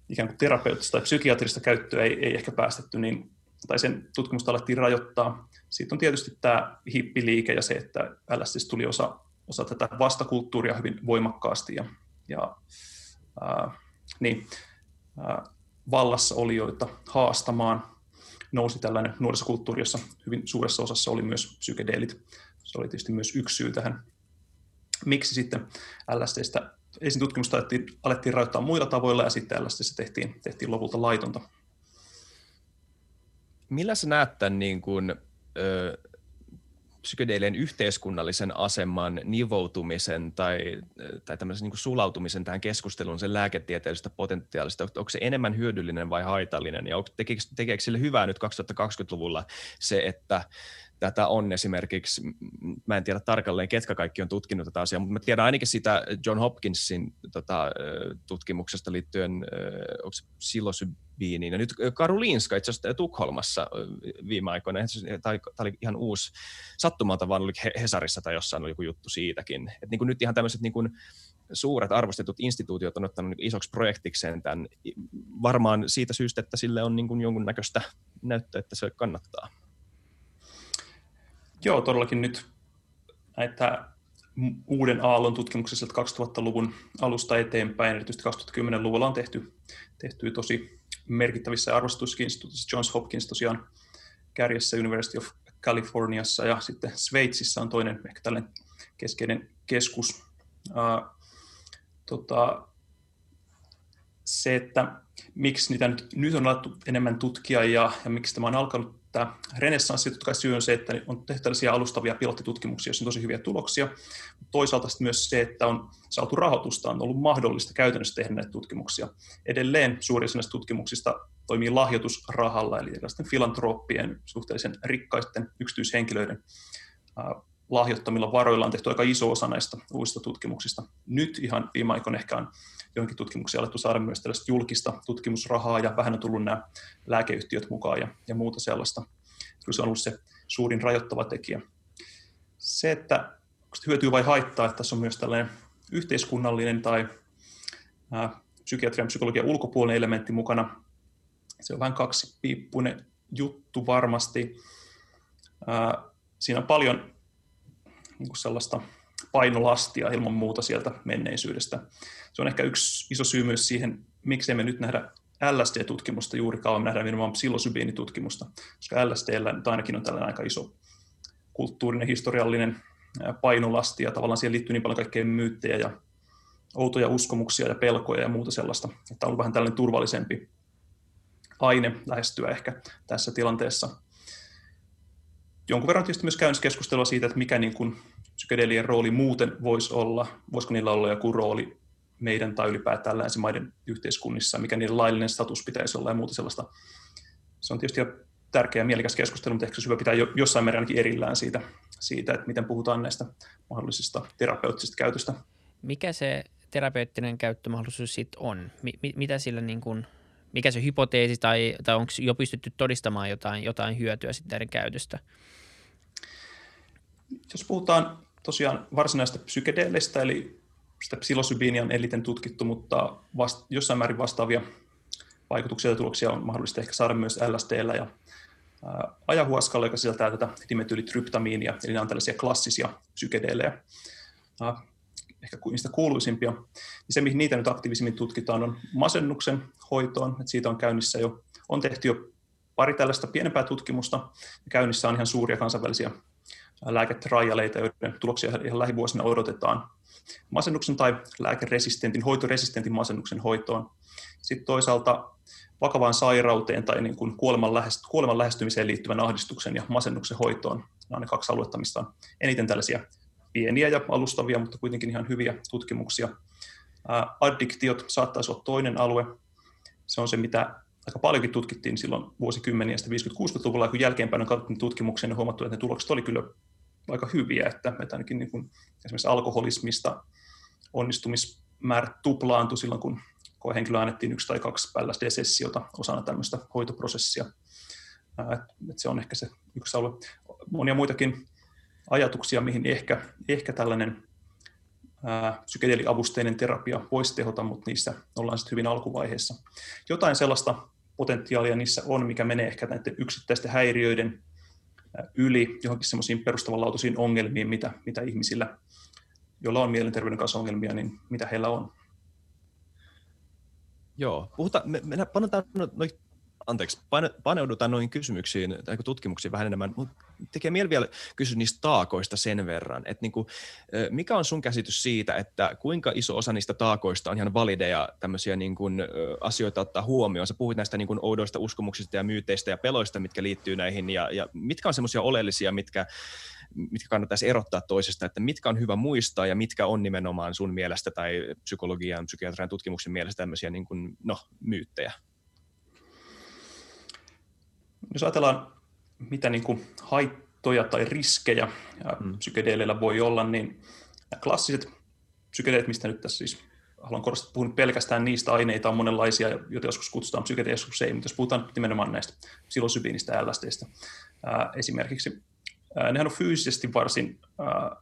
ikään kuin terapeuttista tai psykiatrista käyttöä ei, ei ehkä päästetty, niin, tai sen tutkimusta alettiin rajoittaa. Sitten on tietysti tämä hippiliike ja se, että LSD tuli osa, osa tätä vastakulttuuria hyvin voimakkaasti ja, ja ää, niin, ää, vallassa olijoita haastamaan nousi tällainen nuorisokulttuuri, jossa hyvin suuressa osassa oli myös psykedeelit. Se oli tietysti myös yksi syy tähän. Miksi sitten LSDstä, ensin tutkimusta alettiin, alettiin rajoittaa muilla tavoilla ja sitten LSDstä tehtiin, tehtiin lopulta laitonta. Millä sä näet tämän niin kuin psykedeelien yhteiskunnallisen aseman nivoutumisen tai, tai tämmöisen niin sulautumisen tähän keskusteluun sen lääketieteellisestä potentiaalista, onko se enemmän hyödyllinen vai haitallinen, ja tekeekö, tekeekö sille hyvää nyt 2020-luvulla se, että tätä on esimerkiksi, mä en tiedä tarkalleen, ketkä kaikki on tutkinut tätä asiaa, mutta mä tiedän ainakin sitä John Hopkinsin tota, tutkimuksesta liittyen, onko se psilosybiiniin, ja nyt Karolinska itse asiassa Tukholmassa viime aikoina, tai tämä oli ihan uusi sattumalta, vaan oli Hesarissa tai jossain oli joku juttu siitäkin. Et niin nyt ihan tämmöiset niin kuin suuret arvostetut instituutiot on ottanut niin isoksi projektikseen tämän, varmaan siitä syystä, että sille on niin jonkunnäköistä näyttöä, että se kannattaa. Joo, todellakin nyt näitä uuden aallon tutkimuksessa 2000-luvun alusta eteenpäin, erityisesti 2010-luvulla on tehty, tehty tosi merkittävissä arvostetuissa instituutissa. Johns Hopkins tosiaan kärjessä University of Californiassa ja sitten Sveitsissä on toinen ehkä tällainen keskeinen keskus. Uh, tota, se, että miksi niitä nyt, nyt on alettu enemmän tutkia ja, ja miksi tämä on alkanut tämä renessanssi, totta kai syy on se, että on tehty tällaisia alustavia pilottitutkimuksia, joissa on tosi hyviä tuloksia. Toisaalta myös se, että on saatu rahoitusta, on ollut mahdollista käytännössä tehdä näitä tutkimuksia. Edelleen suurin näistä tutkimuksista toimii lahjoitusrahalla, eli tällaisten filantrooppien, suhteellisen rikkaisten yksityishenkilöiden lahjoittamilla varoilla on tehty aika iso osa näistä uusista tutkimuksista. Nyt ihan viime aikoina ehkä on johonkin tutkimuksiin alettu saada myös tällaista julkista tutkimusrahaa ja vähän on tullut nämä lääkeyhtiöt mukaan ja, ja muuta sellaista. Kyllä se on ollut se suurin rajoittava tekijä. Se, että hyötyy vai haittaa, että tässä on myös tällainen yhteiskunnallinen tai ää, psykiatrian psykologian ulkopuolinen elementti mukana. Se on vähän kaksipiippunen juttu varmasti. Ää, siinä on paljon niin sellaista painolastia ilman muuta sieltä menneisyydestä. Se on ehkä yksi iso syy myös siihen, miksi me nyt nähdä LSD-tutkimusta juurikaan, me nähdään nimenomaan psilosybiinitutkimusta, koska LSDllä nyt ainakin on tällainen aika iso kulttuurinen, historiallinen painolasti, ja tavallaan siihen liittyy niin paljon kaikkea myyttejä ja outoja uskomuksia ja pelkoja ja muuta sellaista, että on ollut vähän tällainen turvallisempi aine lähestyä ehkä tässä tilanteessa. Jonkun verran tietysti myös käynnissä keskustelua siitä, että mikä niin kuin psykedelien rooli muuten voisi olla, voisiko niillä olla joku rooli meidän tai ylipäätään länsimaiden yhteiskunnissa, mikä niiden laillinen status pitäisi olla ja muuta sellaista. Se on tietysti tärkeä ja mielikäs keskustelu, mutta ehkä se hyvä pitää jossain määrin ainakin erillään siitä, siitä, että miten puhutaan näistä mahdollisista terapeuttisista käytöstä. Mikä se terapeuttinen käyttömahdollisuus sitten on? M- mitä sillä niin kuin, mikä se hypoteesi tai, tai onko jo pystytty todistamaan jotain, jotain hyötyä sitten käytöstä? Jos puhutaan tosiaan varsinaista psykedeellistä, eli sitä psilosybiinia on eniten tutkittu, mutta vast, jossain määrin vastaavia vaikutuksia ja tuloksia on mahdollista ehkä saada myös LSDllä ja ajahuaskalla, joka sisältää tätä dimetylitryptamiinia, eli nämä on tällaisia klassisia psykedeelejä, ehkä niistä kuuluisimpia. Niin se, mihin niitä nyt aktiivisimmin tutkitaan, on masennuksen hoitoon, että siitä on käynnissä jo, on tehty jo pari tällaista pienempää tutkimusta, ja käynnissä on ihan suuria kansainvälisiä lääketrajaleita, joiden tuloksia ihan lähivuosina odotetaan masennuksen tai lääkeresistentin, hoitoresistentin masennuksen hoitoon. Sitten toisaalta vakavaan sairauteen tai niin kuin kuoleman, lähest, kuoleman lähestymiseen liittyvän ahdistuksen ja masennuksen hoitoon. Nämä on ne kaksi aluetta, mistä on eniten tällaisia pieniä ja alustavia, mutta kuitenkin ihan hyviä tutkimuksia. Addiktiot saattaisi olla toinen alue. Se on se, mitä aika paljonkin tutkittiin silloin vuosikymmeniä, 50-60-luvulla, kun jälkeenpäin on katsottu tutkimuksen ja huomattu, että ne tulokset oli kyllä aika hyviä, että, että ainakin niin kuin esimerkiksi alkoholismista onnistumismäärät tuplaantui silloin, kun koehenkilö annettiin yksi tai kaksi LSD-sessiota osana tämmöistä hoitoprosessia. Et se on ehkä se yksi alue. Monia muitakin ajatuksia, mihin ehkä, ehkä tällainen psykedeliavusteinen terapia voisi tehota, mutta niissä ollaan sitten hyvin alkuvaiheessa. Jotain sellaista potentiaalia niissä on, mikä menee ehkä näiden yksittäisten häiriöiden yli johonkin semmoisiin perustavanlaatuisiin ongelmiin, mitä, mitä ihmisillä, joilla on mielenterveyden kanssa ongelmia, niin mitä heillä on. Joo, puhutaan, me, me panotaan noin anteeksi, paneudutaan noihin kysymyksiin tai tutkimuksiin vähän enemmän, mutta tekee mieli vielä kysyä niistä taakoista sen verran, että niin kuin, mikä on sun käsitys siitä, että kuinka iso osa niistä taakoista on ihan valideja tämmöisiä niin kuin, asioita ottaa huomioon? Sä puhuit näistä niin kuin oudoista uskomuksista ja myyteistä ja peloista, mitkä liittyy näihin, ja, ja mitkä on semmoisia oleellisia, mitkä, mitkä kannattaisi erottaa toisesta, että mitkä on hyvä muistaa ja mitkä on nimenomaan sun mielestä tai psykologian, psykiatrian tutkimuksen mielestä tämmöisiä niin kuin, no, myyttejä? Jos ajatellaan, mitä niin kuin haittoja tai riskejä mm. psykedeeleillä voi olla, niin klassiset psykedeelit, mistä nyt tässä siis haluan korostaa, puhun pelkästään niistä aineita, on monenlaisia, joita joskus kutsutaan psykedeeleiksi, joskus ei, mutta jos puhutaan nimenomaan näistä psilosybiinistä ja LSDstä ää, esimerkiksi, ää, nehän on fyysisesti varsin ää,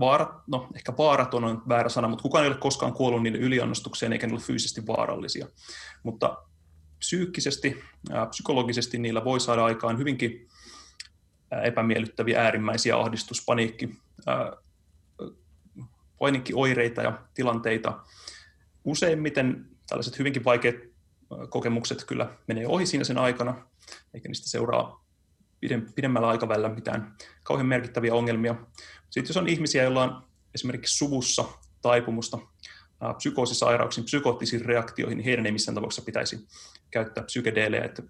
vaarat, no ehkä vaaraton on väärä sana, mutta kukaan ei ole koskaan kuollut niille yliannostukseen eikä ne ole fyysisesti vaarallisia. Mutta psyykkisesti, psykologisesti niillä voi saada aikaan hyvinkin epämiellyttäviä äärimmäisiä ahdistus, paniikki, paniikkioireita ja tilanteita. Useimmiten tällaiset hyvinkin vaikeat kokemukset kyllä menee ohi siinä sen aikana, eikä niistä seuraa pidemmällä aikavälillä mitään kauhean merkittäviä ongelmia. Sitten jos on ihmisiä, joilla on esimerkiksi suvussa taipumusta psykoosisairauksiin, psykoottisiin reaktioihin, niin heidän ei missään tapauksessa pitäisi käyttää psykedeelejä. Että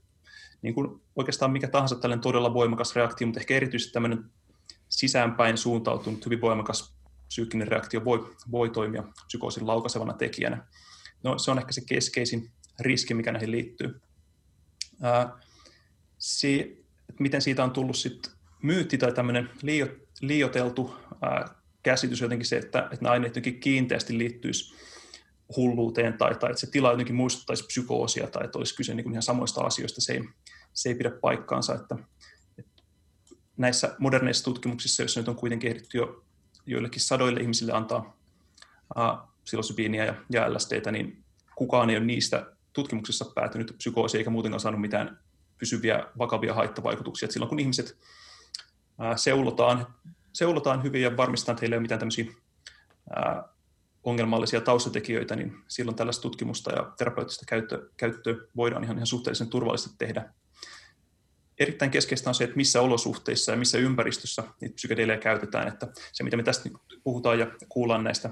niin kuin oikeastaan mikä tahansa tällainen todella voimakas reaktio, mutta ehkä erityisesti tämmöinen sisäänpäin suuntautunut hyvin voimakas psyykkinen reaktio voi, voi toimia psykoosin laukaisevana tekijänä. No, se on ehkä se keskeisin riski, mikä näihin liittyy. Ää, si, miten siitä on tullut sit myytti tai tämmöinen liio, liioteltu ää, käsitys jotenkin se, että, että nämä aineet jotenkin kiinteästi liittyisi hulluuteen tai, tai että se tila jotenkin muistuttaisi psykoosia tai että olisi kyse niin kuin ihan samoista asioista, se ei, se ei pidä paikkaansa. Että, että näissä moderneissa tutkimuksissa, joissa nyt on kuitenkin ehditty jo joillekin sadoille ihmisille antaa uh, psilosybiinia ja, ja LSDtä, niin kukaan ei ole niistä tutkimuksissa päätynyt psykoosia eikä muutenkaan saanut mitään pysyviä vakavia haittavaikutuksia. Et silloin kun ihmiset uh, seulotaan, seulotaan hyvin ja varmistetaan, että heillä ei ole mitään tämmöisiä uh, ongelmallisia taustatekijöitä, niin silloin tällaista tutkimusta ja terapeuttista käyttöä, käyttöä voidaan ihan, ihan suhteellisen turvallisesti tehdä. Erittäin keskeistä on se, että missä olosuhteissa ja missä ympäristössä niitä psykedeelejä käytetään. Että se, mitä me tästä puhutaan ja kuullaan näistä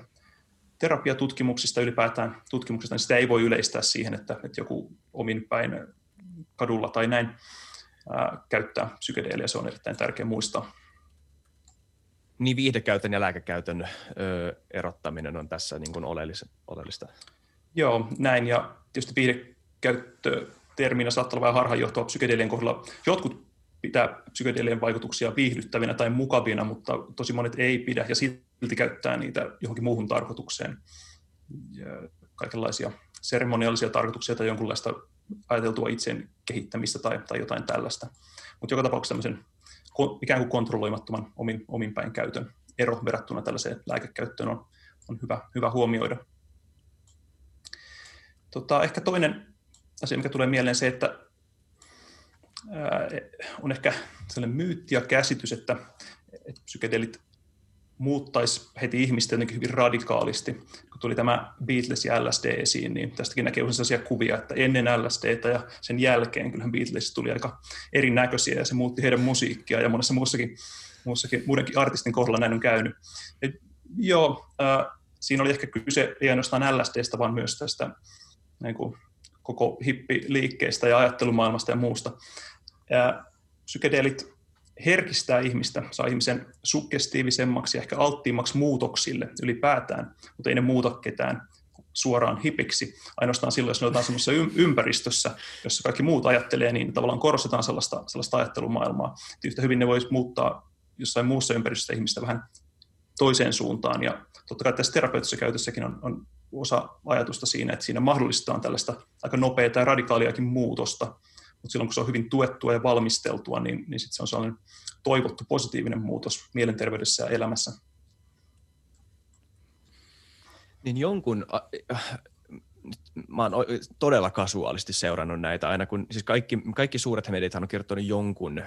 terapiatutkimuksista ylipäätään tutkimuksista, niin sitä ei voi yleistää siihen, että, että joku omin päin kadulla tai näin ää, käyttää psykedeeliä. Se on erittäin tärkeä muistaa. Niin viihdekäytön ja lääkekäytön ö, erottaminen on tässä niin kuin oleellista. Joo, näin. Ja tietysti viihdekäyttö terminä saattaa olla vähän harhaanjohtava psykedelien kohdalla. Jotkut pitää psykedelien vaikutuksia viihdyttävinä tai mukavina, mutta tosi monet ei pidä ja silti käyttää niitä johonkin muuhun tarkoitukseen. Ja kaikenlaisia seremoniallisia tarkoituksia tai jonkunlaista ajateltua itsen kehittämistä tai, tai jotain tällaista. Mutta joka tapauksessa tämmöisen ikään kuin kontrolloimattoman omin, omin päin käytön ero verrattuna tällaiseen lääkekäyttöön on, on hyvä, hyvä huomioida. Tota, ehkä toinen asia, mikä tulee mieleen se, että ää, on ehkä sellainen myytti ja käsitys, että, että psykedelit muuttaisi heti ihmistä jotenkin hyvin radikaalisti. Kun tuli tämä Beatles ja LSD esiin, niin tästäkin näkee usein sellaisia kuvia, että ennen LSDtä ja sen jälkeen kyllähän Beatles tuli aika erinäköisiä ja se muutti heidän musiikkia ja monessa muussakin, muussakin muidenkin artistin kohdalla näin on käynyt. Et, joo, äh, siinä oli ehkä kyse ei ainoastaan LSDstä, vaan myös tästä niin kuin, koko hippiliikkeestä ja ajattelumaailmasta ja muusta. Ja psykedeelit herkistää ihmistä, saa ihmisen suggestiivisemmaksi ja ehkä alttiimmaksi muutoksille ylipäätään, mutta ei ne muuta ketään suoraan hipiksi. Ainoastaan silloin, jos ne otetaan sellaisessa ympäristössä, jossa kaikki muut ajattelee, niin tavallaan korostetaan sellaista, sellaista ajattelumaailmaa. Yhtä hyvin ne voisi muuttaa jossain muussa ympäristössä ihmistä vähän toiseen suuntaan. Ja totta kai tässä terapeuttisessa käytössäkin on, on osa ajatusta siinä, että siinä mahdollistetaan tällaista aika nopeaa ja radikaaliakin muutosta, mutta silloin kun se on hyvin tuettua ja valmisteltua, niin, niin sit se on sellainen toivottu positiivinen muutos mielenterveydessä ja elämässä. Niin jonkun, mä oon todella kasuaalisti seurannut näitä aina, kun siis kaikki, kaikki suuret mediat on kirjoittanut jonkun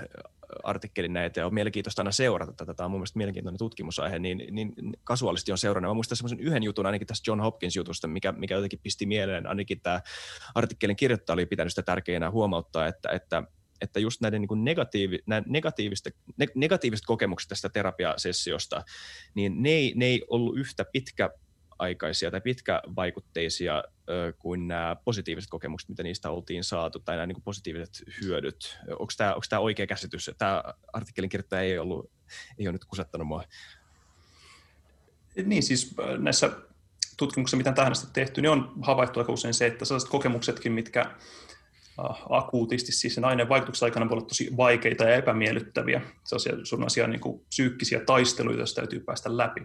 artikkelin näitä ja on mielenkiintoista aina seurata tätä. Tämä on mun mielestä mielenkiintoinen tutkimusaihe, niin, niin kasuaalisti on seurannut. Mä muistan semmoisen yhden jutun ainakin tästä John Hopkins-jutusta, mikä, mikä jotenkin pisti mieleen. Ainakin tämä artikkelin kirjoittaja oli pitänyt sitä tärkeänä huomauttaa, että, että että just näiden niin negatiivi, negatiivista, negatiiviset kokemukset tästä terapiasessiosta, niin ne ei, ne ei ollut yhtä pitkä aikaisia tai pitkävaikutteisia kuin nämä positiiviset kokemukset, mitä niistä oltiin saatu, tai nämä niin kuin positiiviset hyödyt. Onko tämä, onko tämä oikea käsitys? Tämä artikkelin kirjoittaja ei, ollut, ei ole nyt kusettanut mua. Niin siis näissä tutkimuksissa, mitä tähän asti tehty, niin on havaittu aika usein se, että sellaiset kokemuksetkin, mitkä akuutisti, siis sen aineen vaikutuksen aikana voi olla tosi vaikeita ja epämiellyttäviä, sellaisia sunnaisia niin kuin psyykkisiä taisteluita, joista täytyy päästä läpi.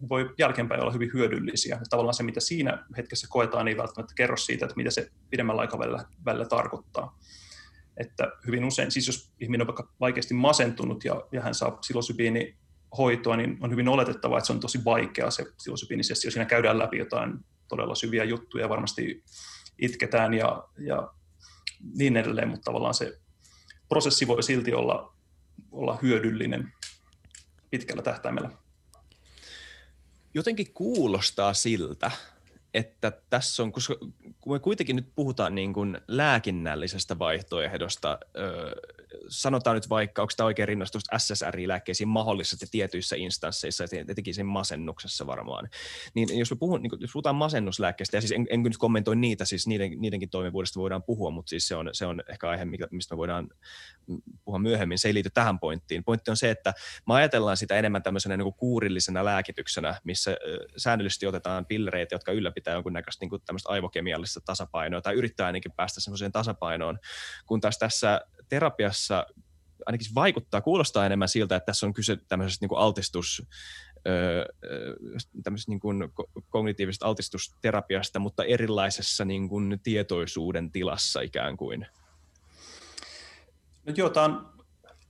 Ne voi jälkeenpäin olla hyvin hyödyllisiä. Ja tavallaan se, mitä siinä hetkessä koetaan, ei välttämättä kerro siitä, että mitä se pidemmällä aikavälillä välillä tarkoittaa. Että hyvin usein, siis jos ihminen on vaikka vaikeasti masentunut ja, ja hän saa psilosybiini hoitoa, niin on hyvin oletettavaa, että se on tosi vaikea se psilosybiinisessio. Siinä käydään läpi jotain todella syviä juttuja, varmasti itketään ja, ja niin edelleen, mutta tavallaan se prosessi voi silti olla, olla hyödyllinen pitkällä tähtäimellä. Jotenkin kuulostaa siltä, että tässä on, koska kun me kuitenkin nyt puhutaan niin kuin lääkinnällisestä vaihtoehdosta, sanotaan nyt vaikka, onko tämä oikein rinnastus SSRI-lääkkeisiin mahdollisesti tietyissä instansseissa, etenkin siinä masennuksessa varmaan, niin jos me puhun, niin jos puhutaan masennuslääkkeistä, ja siis en, en nyt kommentoi niitä, siis niiden, niidenkin toimivuudesta voidaan puhua, mutta siis se on, se on ehkä aihe, mistä me voidaan puhua myöhemmin, se ei liity tähän pointtiin. Pointti on se, että me ajatellaan sitä enemmän tämmöisenä niin kuin kuurillisena lääkityksenä, missä säännöllisesti otetaan pillereitä, jotka ylläpitää jonkun niin kuin tämmöistä aivokemiallista tasapainoa, tai yrittää ainakin päästä semmoiseen tasapainoon, kun taas tässä terapiassa ainakin vaikuttaa, kuulostaa enemmän siltä, että tässä on kyse tämmöisestä niin altistus, tämmöisestä niin kuin kognitiivisesta altistusterapiasta, mutta erilaisessa niin kuin tietoisuuden tilassa ikään kuin. No joo, tämä on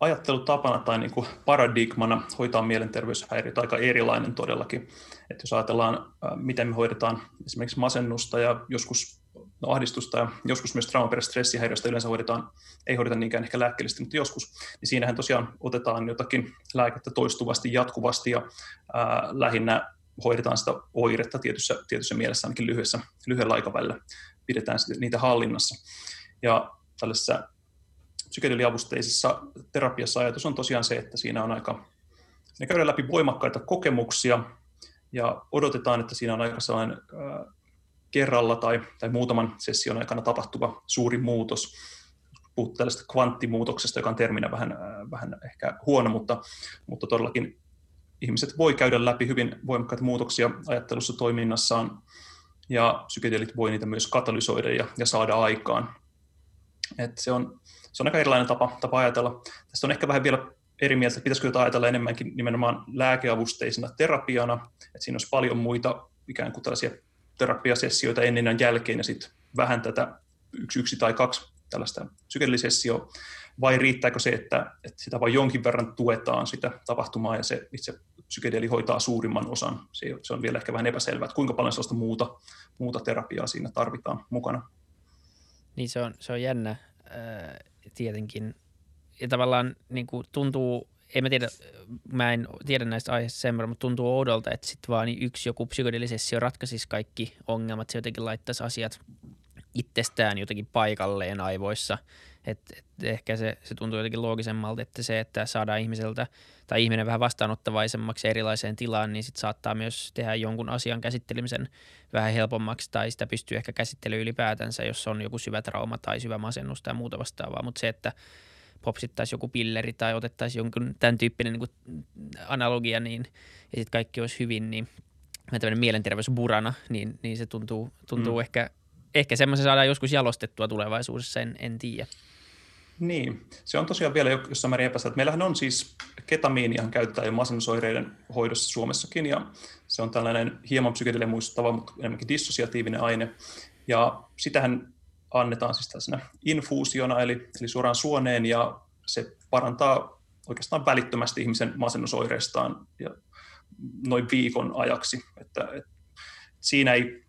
ajattelutapana tai niin kuin paradigmana hoitaa mielenterveyshäiriötä aika erilainen todellakin. Että jos ajatellaan, miten me hoidetaan esimerkiksi masennusta ja joskus no, ahdistusta. Ja joskus myös traumaperäistä stressihäiriöstä yleensä hoidetaan, ei hoideta niinkään ehkä lääkkeellisesti, mutta joskus, niin siinähän tosiaan otetaan jotakin lääkettä toistuvasti, jatkuvasti ja ää, lähinnä hoidetaan sitä oiretta tietyssä, tietyssä mielessä ainakin lyhyessä, lyhyellä aikavälillä, pidetään niitä hallinnassa. Ja tällaisessa psykedeliavusteisessa terapiassa ajatus on tosiaan se, että siinä on aika, ne käydään läpi voimakkaita kokemuksia ja odotetaan, että siinä on aika sellainen kerralla tai, tai muutaman session aikana tapahtuva suuri muutos. Puhut tällaista kvanttimuutoksesta, joka on terminä vähän, äh, vähän ehkä huono, mutta, mutta todellakin ihmiset voi käydä läpi hyvin voimakkaita muutoksia ajattelussa toiminnassaan, ja psykedeelit voi niitä myös katalysoida ja, ja saada aikaan. Et se, on, se on aika erilainen tapa, tapa ajatella. Tästä on ehkä vähän vielä eri mieltä, että pitäisikö jotain ajatella enemmänkin nimenomaan lääkeavusteisena terapiana, että siinä olisi paljon muita ikään kuin tällaisia terapiasessioita ennen ja jälkeen ja sitten vähän tätä yksi, yksi tai kaksi tällaista psykedelisessioa, vai riittääkö se, että, että sitä vain jonkin verran tuetaan sitä tapahtumaa ja se itse psykedeli hoitaa suurimman osan. Se, se on vielä ehkä vähän epäselvää, että kuinka paljon sellaista muuta, muuta terapiaa siinä tarvitaan mukana. Niin se on, se on jännä ää, tietenkin. Ja tavallaan niin kuin tuntuu, en mä tiedä, mä en tiedä näistä aiheista sen verran, mutta tuntuu oudolta, että sitten vaan yksi joku psykedelisessio ratkaisisi kaikki ongelmat. Se jotenkin laittaisi asiat itsestään jotenkin paikalleen aivoissa. Et, et ehkä se, se tuntuu jotenkin loogisemmalta, että se, että saadaan ihmiseltä tai ihminen vähän vastaanottavaisemmaksi erilaiseen tilaan, niin sit saattaa myös tehdä jonkun asian käsittelemisen vähän helpommaksi tai sitä pystyy ehkä käsittelyyn ylipäätänsä, jos on joku syvä trauma tai syvä masennus tai muuta vastaavaa. Mutta se, että popsittaisiin joku pilleri tai otettaisiin jonkun tämän tyyppinen niin analogia niin, ja sitten kaikki olisi hyvin, niin tämmöinen mielenterveysburana, niin, niin se tuntuu, tuntuu mm. ehkä ehkä semmoisen saadaan joskus jalostettua tulevaisuudessa, en, en tiedä. Niin, se on tosiaan vielä jossain määrin epästä, että meillähän on siis ketamiinihan käyttää jo masennusoireiden hoidossa Suomessakin, ja se on tällainen hieman psykedelia muistuttava, mutta enemmänkin dissosiatiivinen aine, ja sitähän annetaan siis tällaisena infuusiona, eli, eli suoraan suoneen, ja se parantaa oikeastaan välittömästi ihmisen masennusoireistaan ja noin viikon ajaksi, että, että siinä ei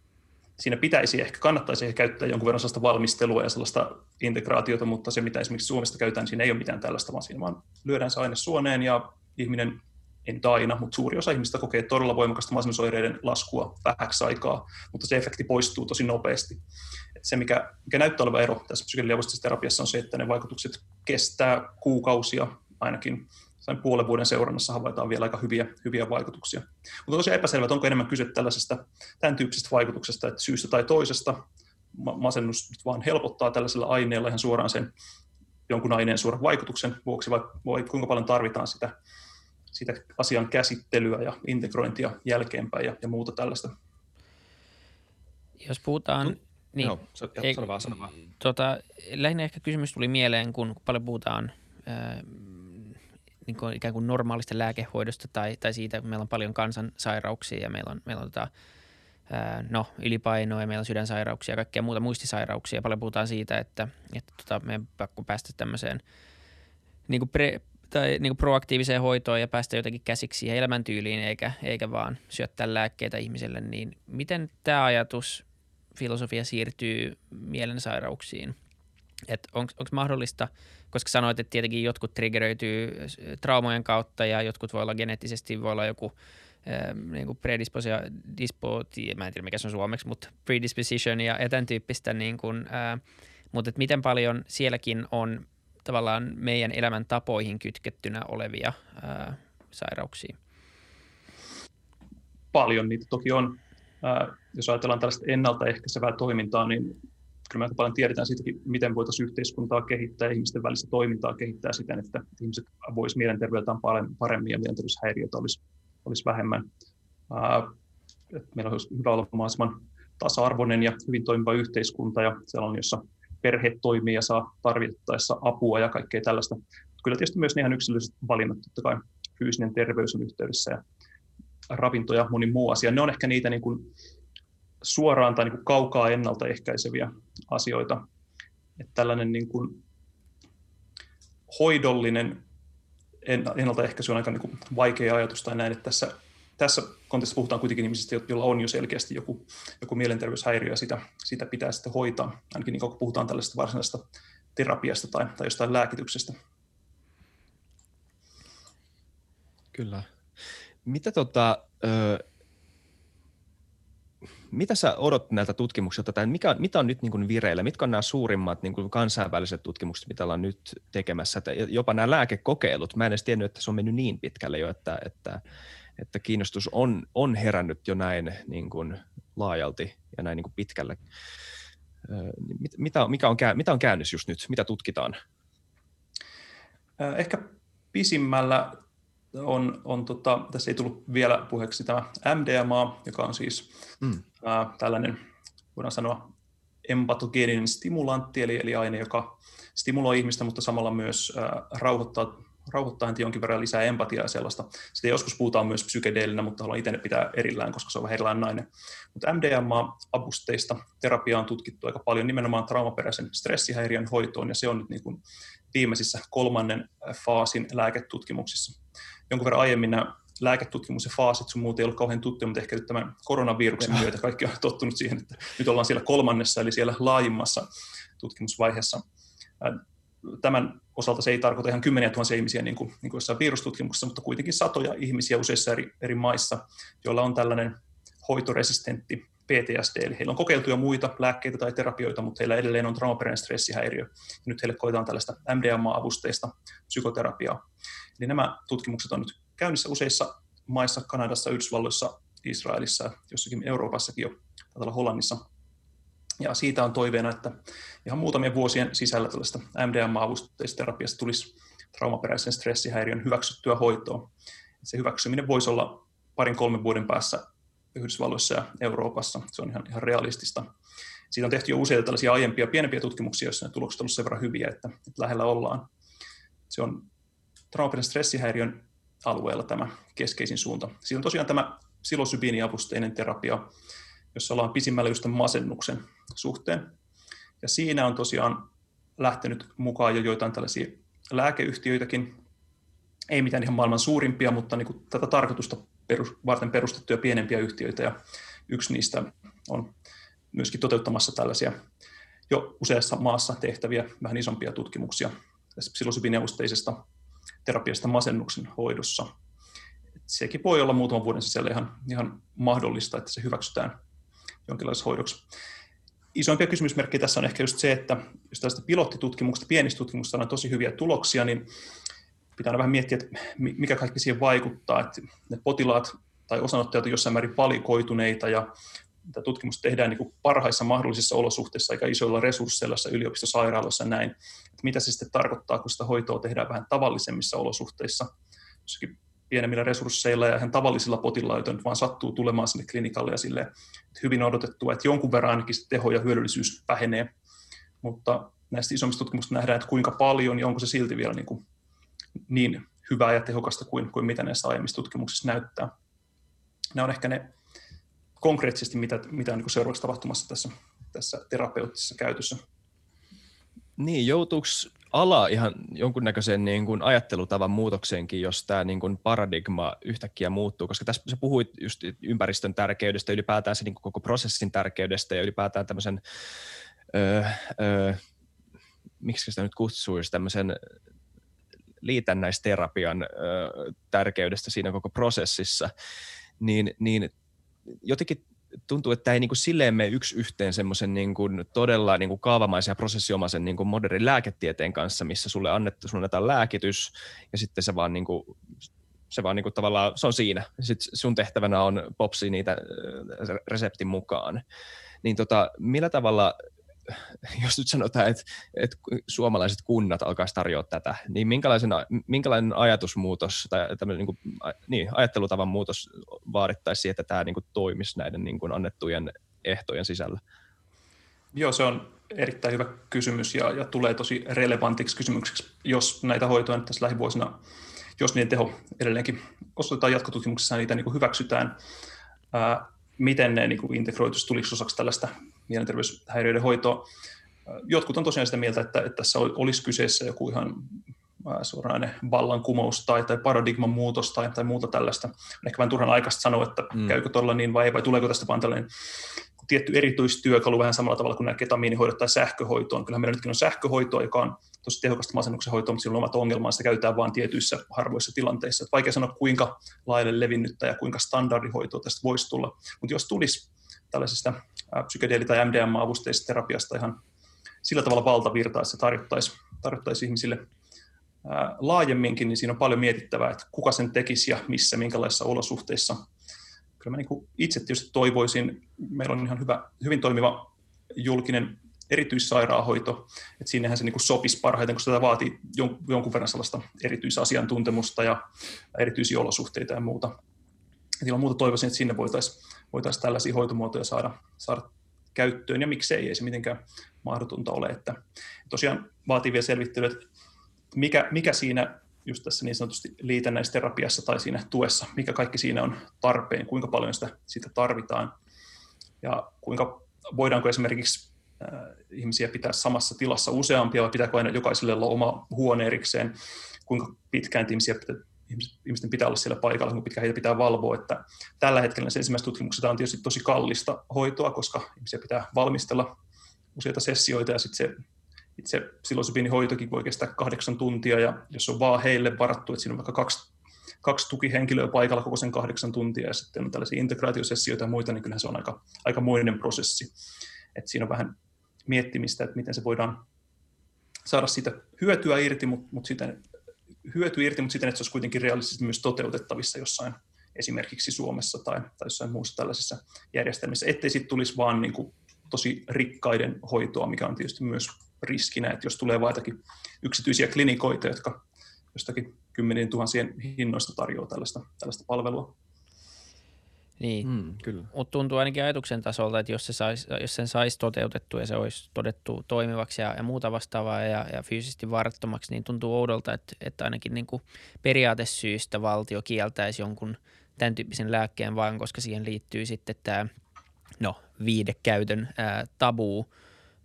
siinä pitäisi ehkä, kannattaisi ehkä käyttää jonkun verran sellaista valmistelua ja sellaista integraatiota, mutta se, mitä esimerkiksi Suomesta käytetään, siinä ei ole mitään tällaista, vaan siinä vaan lyödään se aine suoneen ja ihminen, ei nyt aina, mutta suuri osa ihmistä kokee todella voimakasta masennusoireiden laskua vähäksi aikaa, mutta se efekti poistuu tosi nopeasti. Se, mikä, mikä näyttää olevan ero tässä psykedeliavustisessa terapiassa on se, että ne vaikutukset kestää kuukausia ainakin sen puolen vuoden seurannassa havaitaan vielä aika hyviä, hyviä vaikutuksia. Mutta tosiaan epäselvä, että onko enemmän kyse tällaisesta, tämän tyyppisestä vaikutuksesta, että syystä tai toisesta masennus vaan helpottaa tällaisella aineella ihan suoraan sen jonkun aineen suoran vaikutuksen vuoksi, vai, vai kuinka paljon tarvitaan sitä, sitä asian käsittelyä ja integrointia jälkeenpäin ja, ja muuta tällaista. Jos puhutaan... No, niin, joo, sano vaan, sano vaan. Tota, lähinnä ehkä kysymys tuli mieleen, kun paljon puhutaan niin kuin ikään kuin normaalista lääkehoidosta tai, tai siitä, että meillä on paljon kansansairauksia ja meillä on, meillä on tota, no, ylipainoa ja meillä on sydänsairauksia ja kaikkea muuta muistisairauksia. Paljon puhutaan siitä, että, että tota, meidän pakko päästä tämmöiseen niin kuin pre, tai niin kuin proaktiiviseen hoitoon ja päästä jotenkin käsiksi siihen elämäntyyliin eikä, eikä vaan syöttää lääkkeitä ihmiselle, niin miten tämä ajatus, filosofia siirtyy mielensairauksiin? Onko mahdollista – koska sanoit, että tietenkin jotkut triggeröityy traumojen kautta ja jotkut voi olla geneettisesti, voi olla joku niin kuin predisposio, dispo, mä en tiedä mikä se on suomeksi, mutta predisposition ja, ja tämän tyyppistä, niin kuin, ää, äh, mutta että miten paljon sielläkin on tavallaan meidän elämän tapoihin kytkettynä olevia äh, sairauksia? Paljon niitä toki on. Jos ajatellaan tällaista ennaltaehkäisevää toimintaa, niin kyllä me aika paljon tiedetään siitäkin, miten voitaisiin yhteiskuntaa kehittää ja ihmisten välistä toimintaa kehittää siten, että ihmiset voisivat mielenterveytään paremmin ja mielenterveyshäiriöitä olisi, olisi vähemmän. meillä olisi hyvä olla mahdollisimman tasa-arvoinen ja hyvin toimiva yhteiskunta ja sellainen, jossa perhe toimii ja saa tarvittaessa apua ja kaikkea tällaista. Kyllä tietysti myös ihan yksilölliset valinnat, totta kai fyysinen terveys on yhteydessä ja ravinto ja moni muu asia. Ne on ehkä niitä niin kuin suoraan tai niin kuin kaukaa ennaltaehkäiseviä asioita. Että tällainen niin kuin hoidollinen ennaltaehkäisy on aika niin kuin vaikea ajatus tai näin, että tässä, tässä kontekstissa puhutaan kuitenkin ihmisistä, joilla on jo selkeästi joku, joku mielenterveyshäiriö ja sitä, sitä pitää sitten hoitaa, ainakin niin kun puhutaan tällaisesta varsinaisesta terapiasta tai, tai jostain lääkityksestä. Kyllä. Mitä tota, mitä sä odot näiltä tutkimuksilta, tai mikä, mitä on nyt niin kuin vireillä, mitkä on nämä suurimmat niin kuin kansainväliset tutkimukset, mitä ollaan nyt tekemässä, että jopa nämä lääkekokeilut, mä en edes tiennyt, että se on mennyt niin pitkälle jo, että, että, että kiinnostus on, on herännyt jo näin niin kuin laajalti ja näin niin kuin pitkälle. Mitä, mikä on, mitä on käännös just nyt, mitä tutkitaan? Ehkä pisimmällä on, on tota, tässä ei tullut vielä puheeksi tämä MDMA, joka on siis mm. Ää, tällainen, voidaan sanoa, empatogeeninen stimulantti, eli, eli aine, joka stimuloi ihmistä, mutta samalla myös ää, rauhoittaa, rauhoittaa jonkin verran lisää empatiaa ja sellaista. Sitten joskus puhutaan myös psykedeelinä, mutta haluan itse pitää erillään, koska se on vähän erilainen nainen. Mutta MDMA-avusteista terapiaa on tutkittu aika paljon nimenomaan traumaperäisen stressihäiriön hoitoon, ja se on nyt niin kuin viimeisissä kolmannen faasin lääketutkimuksissa. Jonkun verran aiemmin nämä lääketutkimus ja faasit sun muut ei ollut kauhean tuttuja, mutta ehkä nyt tämän koronaviruksen myötä kaikki on tottunut siihen, että nyt ollaan siellä kolmannessa, eli siellä laajimmassa tutkimusvaiheessa. Tämän osalta se ei tarkoita ihan kymmeniä tuhansia ihmisiä niin kuin, niin kuin jossain virustutkimuksessa, mutta kuitenkin satoja ihmisiä useissa eri, eri maissa, joilla on tällainen hoitoresistentti PTSD, eli heillä on kokeiltu jo muita lääkkeitä tai terapioita, mutta heillä edelleen on traumaperäinen stressihäiriö. Ja nyt heille koetaan tällaista MDMA-avusteista psykoterapiaa. Eli nämä tutkimukset on nyt käynnissä useissa maissa, Kanadassa, Yhdysvalloissa, Israelissa, jossakin Euroopassakin jo, täällä Hollannissa. Ja siitä on toiveena, että ihan muutamien vuosien sisällä tällaista MDMA-avusteista terapiasta tulisi traumaperäisen stressihäiriön hyväksyttyä hoitoa. Se hyväksyminen voisi olla parin kolmen vuoden päässä Yhdysvalloissa ja Euroopassa. Se on ihan, ihan realistista. Siitä on tehty jo useita tällaisia aiempia pienempiä tutkimuksia, joissa ne tulokset ovat olleet sen verran hyviä, että, että lähellä ollaan. Se on traumaperäisen stressihäiriön alueella tämä keskeisin suunta. Siinä on tosiaan tämä psilosybiiniavusteinen terapia, jossa ollaan pisimmällä just masennuksen suhteen. Ja siinä on tosiaan lähtenyt mukaan jo joitain tällaisia lääkeyhtiöitäkin, ei mitään ihan maailman suurimpia, mutta niin kuin tätä tarkoitusta perus, varten perustettuja pienempiä yhtiöitä, ja yksi niistä on myöskin toteuttamassa tällaisia jo useassa maassa tehtäviä vähän isompia tutkimuksia tästä terapiasta masennuksen hoidossa. Et sekin voi olla muutaman vuoden sisällä ihan, ihan mahdollista, että se hyväksytään jonkinlaisessa hoidoksi. Isoimpia kysymysmerkkejä tässä on ehkä just se, että jos tällaista pilottitutkimuksesta, pienistä tutkimuksista on tosi hyviä tuloksia, niin pitää vähän miettiä, että mikä kaikki siihen vaikuttaa, että ne potilaat tai osanottajat on jossain määrin valikoituneita ja tämä tutkimus tehdään niin kuin parhaissa mahdollisissa olosuhteissa eikä isoilla resursseilla yliopistosairaaloissa näin. Että mitä se sitten tarkoittaa, kun sitä hoitoa tehdään vähän tavallisemmissa olosuhteissa, jossakin pienemmillä resursseilla ja ihan tavallisilla potilailla, joita nyt vaan sattuu tulemaan sinne klinikalle ja sille että hyvin odotettua, että jonkun verran ainakin teho ja hyödyllisyys vähenee. Mutta näistä isommista tutkimuksista nähdään, että kuinka paljon ja onko se silti vielä niin, kuin niin hyvää ja tehokasta kuin, kuin mitä näissä aiemmissa tutkimuksissa näyttää. Nämä on ehkä ne konkreettisesti, mitä, mitä on niin seuraavaksi tapahtumassa tässä, tässä terapeuttisessa käytössä. Niin, joutuuko ala ihan jonkunnäköisen niin kuin ajattelutavan muutokseenkin, jos tämä niin kuin paradigma yhtäkkiä muuttuu, koska tässä sä puhuit just ympäristön tärkeydestä, ylipäätään se niin kuin koko prosessin tärkeydestä ja ylipäätään tämmöisen, öö, öö, miksi sitä nyt kutsuisi, tämmöisen liitännäisterapian öö, tärkeydestä siinä koko prosessissa, niin, niin jotenkin tuntuu, että tämä ei niin kuin silleen mene yksi yhteen semmoisen niin kuin todella niin kuin kaavamaisen ja prosessiomaisen niin kuin modernin lääketieteen kanssa, missä sulle annettu, sulle annetaan lääkitys ja sitten se vaan, niin kuin, se vaan niin kuin tavallaan, se on siinä. Sitten sun tehtävänä on popsi niitä reseptin mukaan. Niin tota, millä tavalla jos nyt sanotaan, että, että suomalaiset kunnat alkaisi tarjoa tätä, niin minkälaisen, minkälainen ajatusmuutos tai niin kuin, niin, ajattelutavan muutos vaadittaisi että tämä niin kuin, toimisi näiden niin kuin, annettujen ehtojen sisällä? Joo, se on erittäin hyvä kysymys ja, ja tulee tosi relevantiksi kysymykseksi, jos näitä hoitoja nyt tässä lähivuosina, jos niiden teho edelleenkin osoitetaan jatkotutkimuksessa, niitä niin kuin hyväksytään, ää, miten ne niin kuin integroituisi, tuliko osaksi tällaista mielenterveyshäiriöiden hoitoa. Jotkut on tosiaan sitä mieltä, että, että tässä olisi kyseessä joku ihan suoraan vallankumous tai, tai paradigman muutos tai, tai muuta tällaista. On ehkä vähän turhan aikaista sanoa, että mm. käykö tuolla niin vai ei, vai tuleeko tästä vaan tällainen tietty erityistyökalu vähän samalla tavalla kuin nämä ketamiinihoidot tai sähköhoitoon. Kyllähän meillä nytkin on sähköhoitoa, joka on tosi tehokasta masennuksen hoitoa, mutta sillä on omat ongelmansa, sitä käytetään vain tietyissä harvoissa tilanteissa. Että vaikea sanoa, kuinka laajalle levinnyttä ja kuinka standardihoitoa tästä voisi tulla. Mutta jos tulisi tällaisesta psykedeeli- tai MDMA-avusteisesta terapiasta ihan sillä tavalla valtavirtaa, että tarjottaisi, tarjottaisi ihmisille laajemminkin, niin siinä on paljon mietittävää, että kuka sen tekisi ja missä, minkälaisissa olosuhteissa. Kyllä mä niin itse tietysti toivoisin, meillä on ihan hyvä, hyvin toimiva julkinen erityissairaanhoito, että sinnehän se niin sopisi parhaiten, koska sitä vaatii jonkun verran sellaista erityisasiantuntemusta ja erityisiä olosuhteita ja muuta. Ilman muuta toivoisin, että sinne voitaisiin voitais tällaisia hoitomuotoja saada, saada käyttöön, ja miksei, ei se mitenkään mahdotonta ole. Että tosiaan vaatii vielä selvittelyä, että mikä, mikä siinä just tässä niin sanotusti liitännäisterapiassa tai siinä tuessa, mikä kaikki siinä on tarpeen, kuinka paljon sitä, sitä tarvitaan ja kuinka voidaanko esimerkiksi äh, ihmisiä pitää samassa tilassa useampia vai pitääkö aina jokaiselle olla oma huone erikseen, kuinka pitkään ihmisiä ihmisten pitää olla siellä paikalla, kuinka pitkään heitä pitää valvoa. Että tällä hetkellä se ensimmäiset tutkimukset on tietysti tosi kallista hoitoa, koska ihmisiä pitää valmistella useita sessioita ja sitten se itse hoitokin voi kestää kahdeksan tuntia ja jos on vaan heille varattu, että siinä on vaikka kaksi, kaksi tukihenkilöä paikalla koko sen kahdeksan tuntia ja sitten on tällaisia integraatiosessioita ja muita, niin kyllähän se on aika, aika muinen prosessi. Et siinä on vähän miettimistä, että miten se voidaan saada siitä hyötyä irti, mutta mut siten, hyötyä irti, mutta siten, että se olisi kuitenkin realistisesti myös toteutettavissa jossain esimerkiksi Suomessa tai, tai jossain muussa tällaisessa järjestelmissä, ettei sitten tulisi vaan niin kuin tosi rikkaiden hoitoa, mikä on tietysti myös riskinä, että jos tulee vain yksityisiä klinikoita, jotka jostakin kymmenien tuhansien hinnoista tarjoaa tällaista, tällaista palvelua. Niin, mm, kyllä. mutta tuntuu ainakin ajatuksen tasolta, että jos, se sais, jos sen saisi toteutettu ja se olisi todettu toimivaksi ja, ja muuta vastaavaa ja, ja fyysisesti varattomaksi, niin tuntuu oudolta, että, että ainakin niin kuin periaatesyistä valtio kieltäisi jonkun tämän tyyppisen lääkkeen vaan, koska siihen liittyy sitten tämä no, viidekäytön ää, tabuu,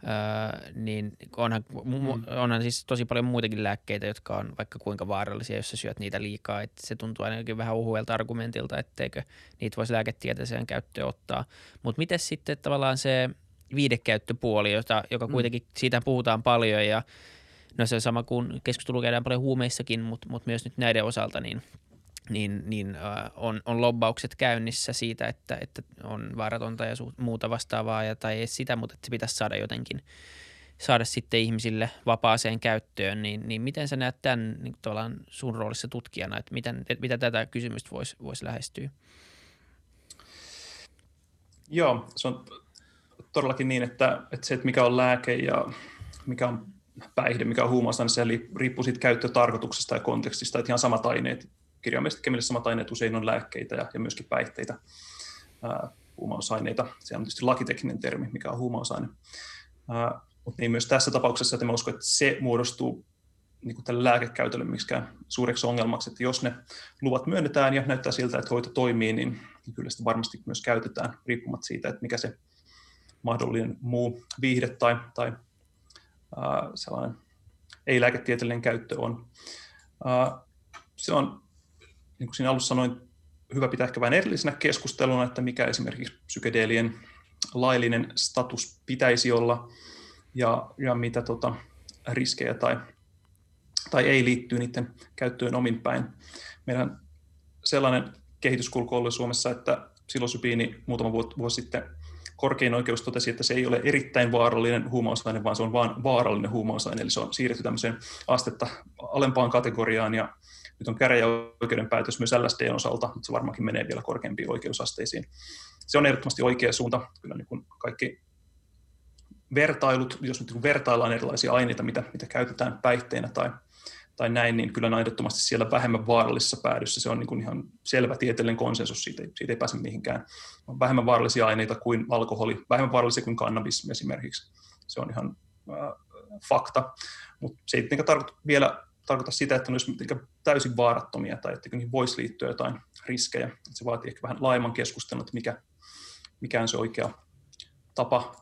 Öö, niin onhan, mm. onhan siis tosi paljon muitakin lääkkeitä, jotka on vaikka kuinka vaarallisia, jos sä syöt niitä liikaa. Et se tuntuu ainakin vähän uhuelta argumentilta, etteikö niitä voisi lääketieteeseen käyttöön ottaa. Mutta miten sitten tavallaan se viidekäyttöpuoli, jota, joka mm. kuitenkin mm. siitä puhutaan paljon ja no se on sama kuin keskustelu käydään paljon huumeissakin, mutta mut myös nyt näiden osalta, niin – niin, niin äh, on, on lobbaukset käynnissä siitä, että, että on vaaratonta ja su- muuta vastaavaa, ja, tai ei sitä, mutta että se pitäisi saada jotenkin saada sitten ihmisille vapaaseen käyttöön, niin, niin miten sä näet tämän niin sun roolissa tutkijana, että miten, että mitä tätä kysymystä voisi vois lähestyä? Joo, se on todellakin niin, että, että se, että mikä on lääke ja mikä on päihde, mikä on huumausaine, se riippuu siitä käyttötarkoituksesta ja kontekstista, että ihan samat aineet kirjaimellisesti kemialliset samat aineet usein on lääkkeitä ja, ja myöskin päihteitä, ää, huumausaineita. Se on tietysti lakitekninen termi, mikä on huumausaine. Ää, mutta niin myös tässä tapauksessa, että mä uskon, että se muodostuu niin kuin tälle lääkekäytölle miksikään suureksi ongelmaksi, että jos ne luvat myönnetään ja näyttää siltä, että hoito toimii, niin, kyllä sitä varmasti myös käytetään riippumatta siitä, että mikä se mahdollinen muu viihde tai, tai ää, sellainen ei-lääketieteellinen käyttö on. Ää, se on niin kuin siinä alussa sanoin, hyvä pitää ehkä vähän erillisenä keskusteluna, että mikä esimerkiksi psykedeelien laillinen status pitäisi olla ja, ja mitä tota, riskejä tai, tai ei liittyy niiden käyttöön omin päin. Meidän sellainen kehityskulku oli Suomessa, että silosypiini muutama vuosi sitten korkein oikeus totesi, että se ei ole erittäin vaarallinen huumausaine, vaan se on vain vaarallinen huumausaine, eli se on siirretty tämmöiseen astetta alempaan kategoriaan, ja nyt on käräjäoikeuden päätös myös LSDn osalta, mutta se varmaankin menee vielä korkeampiin oikeusasteisiin. Se on ehdottomasti oikea suunta. Kyllä niin kuin kaikki vertailut, jos nyt niin vertaillaan erilaisia aineita, mitä, mitä käytetään päihteinä tai, tai näin, niin kyllä on ehdottomasti siellä vähemmän vaarallisessa päädyssä. Se on niin kuin ihan selvä tieteellinen konsensus, siitä ei, siitä ei pääse mihinkään. On vähemmän vaarallisia aineita kuin alkoholi, vähemmän vaarallisia kuin kannabis esimerkiksi. Se on ihan äh, fakta, mutta se ei tarkoita vielä tarkoita sitä, että ne olisi täysin vaarattomia tai että niihin voisi liittyä jotain riskejä. Se vaatii ehkä vähän laajemman keskustelun, että mikä, mikä on se oikea tapa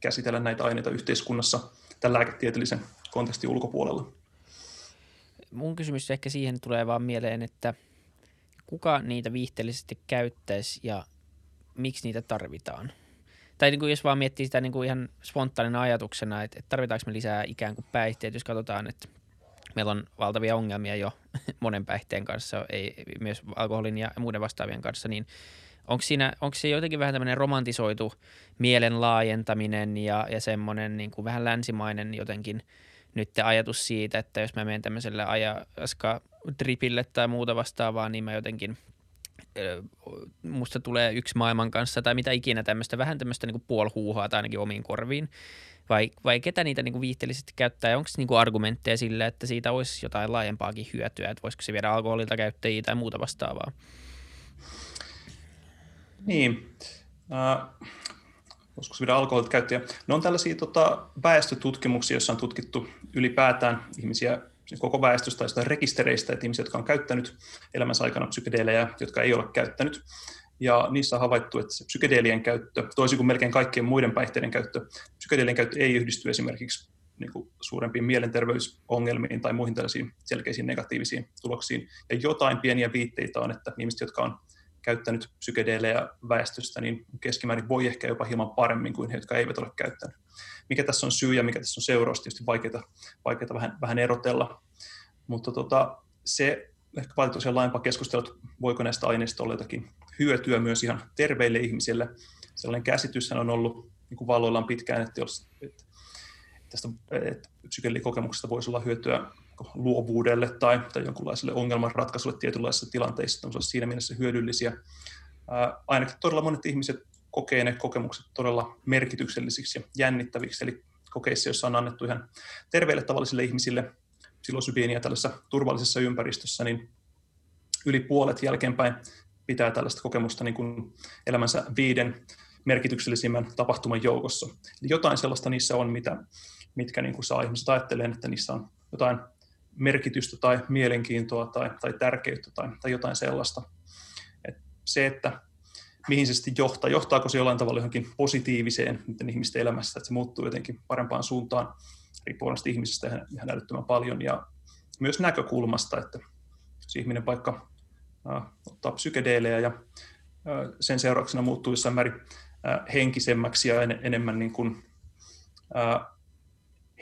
käsitellä näitä aineita yhteiskunnassa tämän lääketieteellisen kontekstin ulkopuolella. Mun kysymys ehkä siihen tulee vaan mieleen, että kuka niitä viihteellisesti käyttäisi ja miksi niitä tarvitaan? Tai niin kuin jos vaan miettii sitä niin kuin ihan spontaanina ajatuksena, että, tarvitaanko me lisää ikään kuin päihteet, jos katsotaan, että meillä on valtavia ongelmia jo monen päihteen kanssa, ei, myös alkoholin ja muiden vastaavien kanssa, niin onko, siinä, onko se jotenkin vähän tämmöinen romantisoitu mielen laajentaminen ja, ja semmoinen niin kuin vähän länsimainen jotenkin nyt ajatus siitä, että jos mä menen tämmöiselle ajaska tripille tai muuta vastaavaa, niin mä jotenkin musta tulee yksi maailman kanssa tai mitä ikinä tämmöistä, vähän tämmöistä niin puolhuuhaa tai ainakin omiin korviin. Vai, vai ketä niitä niin viihteellisesti käyttää? Onko niin argumentteja sille, että siitä olisi jotain laajempaakin hyötyä, että voisiko se viedä alkoholilta käyttäjiä tai muuta vastaavaa? Niin. Äh, voisiko se viedä alkoholilta käyttäjiä? No on tällaisia tota, väestötutkimuksia, joissa on tutkittu ylipäätään ihmisiä siis koko väestöstä tai rekistereistä, että ihmisiä, jotka on käyttänyt elämänsä aikana psykedeelejä, jotka ei ole käyttänyt. Ja niissä on havaittu, että se psykedeelien käyttö, toisin kuin melkein kaikkien muiden päihteiden käyttö, psykedeelien käyttö ei yhdisty esimerkiksi niin kuin suurempiin mielenterveysongelmiin tai muihin tällaisiin selkeisiin negatiivisiin tuloksiin. Ja jotain pieniä viitteitä on, että ihmiset, jotka on käyttänyt psykedeelejä väestöstä, niin keskimäärin voi ehkä jopa hieman paremmin kuin he, jotka eivät ole käyttänyt. Mikä tässä on syy ja mikä tässä on seuraus, tietysti vaikeaa, vaikeaa vähän, vähän erotella. Mutta tota, se ehkä vaatii tosiaan laajempaa keskustelua, voiko näistä aineista olla jotakin hyötyä myös ihan terveille ihmisille. Sellainen käsitys on ollut niin kuin valoillaan pitkään, että, jos, että tästä että psykedelikokemuksesta voisi olla hyötyä luovuudelle tai, tai jonkunlaiselle ongelmanratkaisulle tietynlaisissa tilanteissa, on siinä mielessä hyödyllisiä. Ää, ainakin todella monet ihmiset kokee ne kokemukset todella merkityksellisiksi ja jännittäviksi, eli kokeissa, joissa on annettu ihan terveille tavallisille ihmisille psilosybiiniä tällaisessa turvallisessa ympäristössä, niin yli puolet jälkeenpäin pitää tällaista kokemusta niin kuin elämänsä viiden merkityksellisimmän tapahtuman joukossa. Eli jotain sellaista niissä on, mitä, mitkä niin kuin saa ihmiset ajattelemaan, että niissä on jotain merkitystä tai mielenkiintoa tai, tai tärkeyttä tai, tai jotain sellaista. Et se, että mihin se sitten johtaa, johtaako se jollain tavalla johonkin positiiviseen niiden ihmisten elämässä, että se muuttuu jotenkin parempaan suuntaan, riippuu ihmisestä ihan, ihan älyttömän paljon, ja myös näkökulmasta, että jos ihminen vaikka ottaa psykedeelejä ja sen seurauksena muuttuu jossain määrin henkisemmäksi ja en, enemmän niin kuin,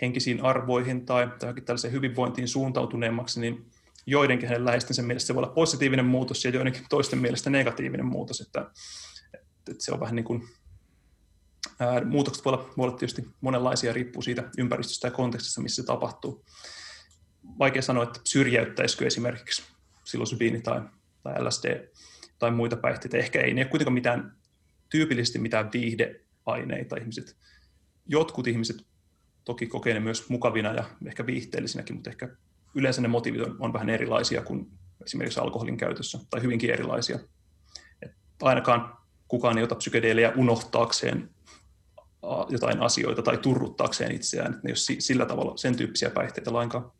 henkisiin arvoihin tai, tällaiseen hyvinvointiin suuntautuneemmaksi, niin joidenkin hänen läheistensä mielestä se voi olla positiivinen muutos ja joidenkin toisten mielestä negatiivinen muutos, että, että se on vähän niin kuin, ää, muutokset voi olla, voi olla tietysti monenlaisia, riippuu siitä ympäristöstä ja kontekstista, missä se tapahtuu. Vaikea sanoa, että syrjäyttäisikö esimerkiksi psilosybiini tai, tai LSD tai muita päihteitä. Ehkä ei, ne ole kuitenkaan mitään, tyypillisesti mitään viihdeaineita. Ihmiset, jotkut ihmiset toki kokee ne myös mukavina ja ehkä viihteellisinäkin, mutta ehkä yleensä ne motiivit on, on vähän erilaisia kuin esimerkiksi alkoholin käytössä, tai hyvinkin erilaisia. Et ainakaan kukaan ei ota psykedeelejä unohtaakseen jotain asioita tai turruttaakseen itseään, että ne ei ole sillä tavalla sen tyyppisiä päihteitä lainkaan.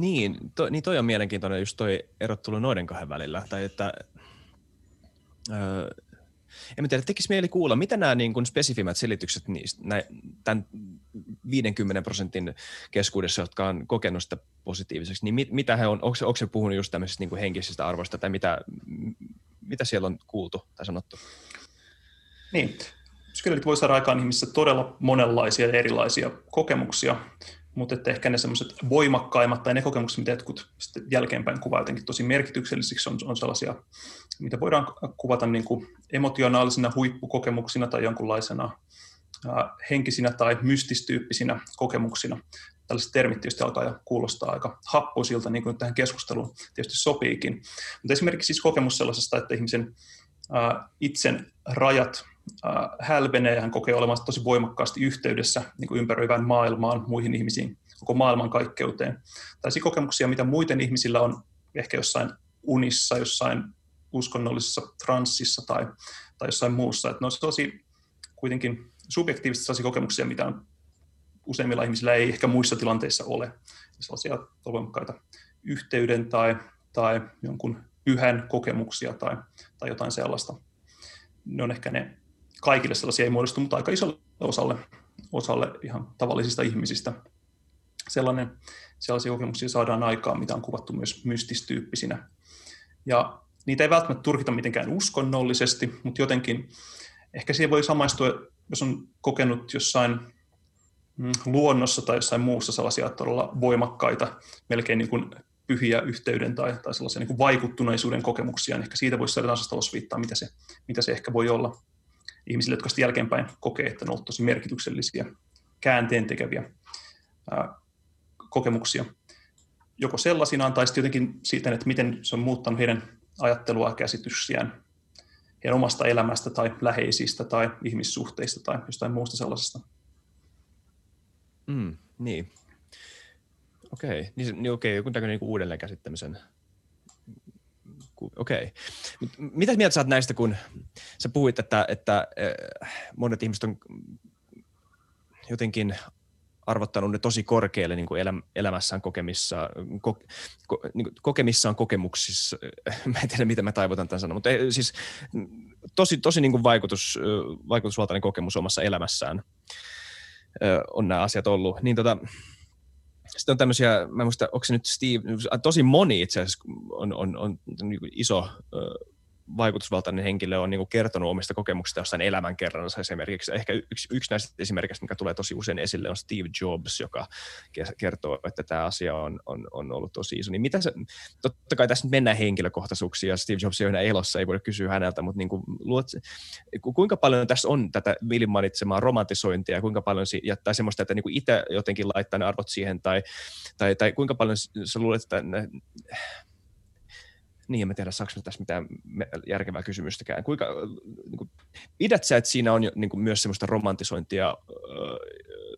Niin, to, niin toi on mielenkiintoinen just toi erottelu noiden kahden välillä, tai että öö, en tiedä, tekisi mieli kuulla, mitä nämä niin kuin spesifimät selitykset niistä, näin, tämän 50 prosentin keskuudessa, jotka on kokenut sitä positiiviseksi, niin mit, mitä he on, onko, onko se puhunut just tämmöisistä niin kuin henkisistä arvoista, tai mitä, mitä siellä on kuultu tai sanottu? Niin, psykedelit voi saada aikaan ihmisissä todella monenlaisia erilaisia kokemuksia, mutta että ehkä ne semmoiset voimakkaimmat tai ne kokemukset, mitä jotkut jälkeenpäin kuvaa jotenkin tosi merkityksellisiksi, on, on sellaisia, mitä voidaan kuvata niin kuin emotionaalisina huippukokemuksina tai jonkunlaisena henkisinä tai mystistyyppisinä kokemuksina. Tällaiset termit tietysti alkaa jo kuulostaa aika happoisilta, niin kuin tähän keskusteluun tietysti sopiikin. Mutta esimerkiksi siis kokemus sellaisesta, että ihmisen ää, itsen rajat hälvenee hän kokee olevansa tosi voimakkaasti yhteydessä niin kuin ympäröivään maailmaan, muihin ihmisiin, koko maailman kaikkeuteen. Tällaisia kokemuksia, mitä muiden ihmisillä on ehkä jossain unissa, jossain uskonnollisessa transsissa tai, tai jossain muussa. Että ne on sellaisia kuitenkin subjektiivisesti sellaisia kokemuksia, mitä on useimmilla ihmisillä ei ehkä muissa tilanteissa ole. Sellaisia voimakkaita yhteyden tai, tai jonkun pyhän kokemuksia tai, tai jotain sellaista. Ne on ehkä ne kaikille sellaisia ei muodostu, mutta aika isolle osalle, osalle ihan tavallisista ihmisistä sellainen, sellaisia kokemuksia saadaan aikaan, mitä on kuvattu myös mystistyyppisinä. Ja niitä ei välttämättä turkita mitenkään uskonnollisesti, mutta jotenkin ehkä siihen voi samaistua, jos on kokenut jossain mm, luonnossa tai jossain muussa sellaisia todella voimakkaita, melkein niin kuin pyhiä yhteyden tai, tai sellaisia niin kuin vaikuttuneisuuden kokemuksia, niin ehkä siitä voisi saada osviittaa, mitä se, mitä se ehkä voi olla ihmisille, jotka sitten jälkeenpäin kokee, että ne ovat tosi merkityksellisiä, käänteen tekeviä kokemuksia. joko sellaisinaan tai sitten jotenkin siitä, että miten se on muuttanut heidän ajattelua ja käsityksiään heidän omasta elämästä tai läheisistä tai ihmissuhteista tai jostain muusta sellaisesta. Mm, niin. Okei, okay. niin, niin okei, okay. joku niin uudelleen käsittämisen. Okei. Okay. Mitä mieltä saat näistä, kun sä puhuit, että, että äh, monet ihmiset on jotenkin arvottanut ne tosi korkealle niin kuin elämässään kokemissa, ko, ko, niin kokemissaan kokemuksissa. Mä en tiedä, miten mä taivutan tämän sanon, mutta siis tosi, tosi niin kuin vaikutus, vaikutusvaltainen kokemus omassa elämässään on nämä asiat ollut. Niin tota, sitten on tämmöisiä, mä en muista, onko se nyt Steve, tosi moni itse asiassa on, on, on, on niin iso vaikutusvaltainen henkilö on niin kuin kertonut omista kokemuksista jossain elämänkerrannassa esimerkiksi. Ehkä yksi, yksi näistä esimerkiksi, mikä tulee tosi usein esille, on Steve Jobs, joka kertoo, että tämä asia on, on, on ollut tosi iso. Niin mitä se, totta kai tässä mennään henkilökohtaisuuksia, ja Steve Jobs ei ole elossa, ei voida kysyä häneltä, mutta niin kuin, luot, kuinka paljon tässä on tätä Willin mainitsemaa romantisointia, kuinka paljon si, tai semmoista, että niin kuin itse jotenkin laittaa ne arvot siihen, tai, tai, tai kuinka paljon sä luulet, että niin, en mä tiedä, saako tässä mitään järkevää kysymystäkään. Kuinka, niin kuin, pidät sä, että siinä on jo, niin kuin, myös semmoista romantisointia äh,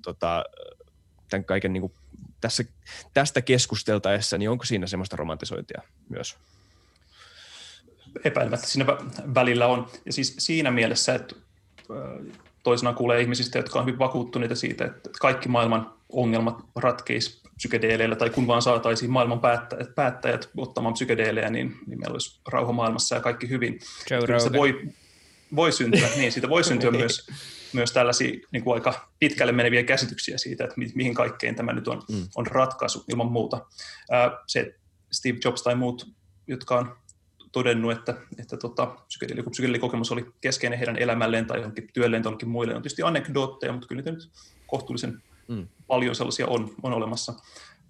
tota, tämän kaiken niin kuin, tässä, tästä keskusteltaessa, niin onko siinä semmoista romantisointia myös? Epäilemättä siinä välillä on. Ja siis siinä mielessä, että toisenaan kuulee ihmisistä, jotka on hyvin vakuuttuneita siitä, että kaikki maailman ongelmat ratkeisi psykedeeleillä, tai kun vaan saataisiin maailman päättäjät, päättäjät ottamaan psykedeelejä, niin, niin meillä olisi rauha maailmassa ja kaikki hyvin. Se voi, voi syntyä, niin siitä voi syntyä myös, myös tällaisia niin kuin aika pitkälle meneviä käsityksiä siitä, että mi, mihin kaikkeen tämä nyt on, mm. on ratkaisu ilman muuta. se Steve Jobs tai muut, jotka on todennut, että, että tota, psykedeelikokemus oli keskeinen heidän elämälleen tai johonkin työlleen tai muille, on tietysti anekdootteja, mutta kyllä niitä nyt kohtuullisen mm. paljon sellaisia on, on olemassa.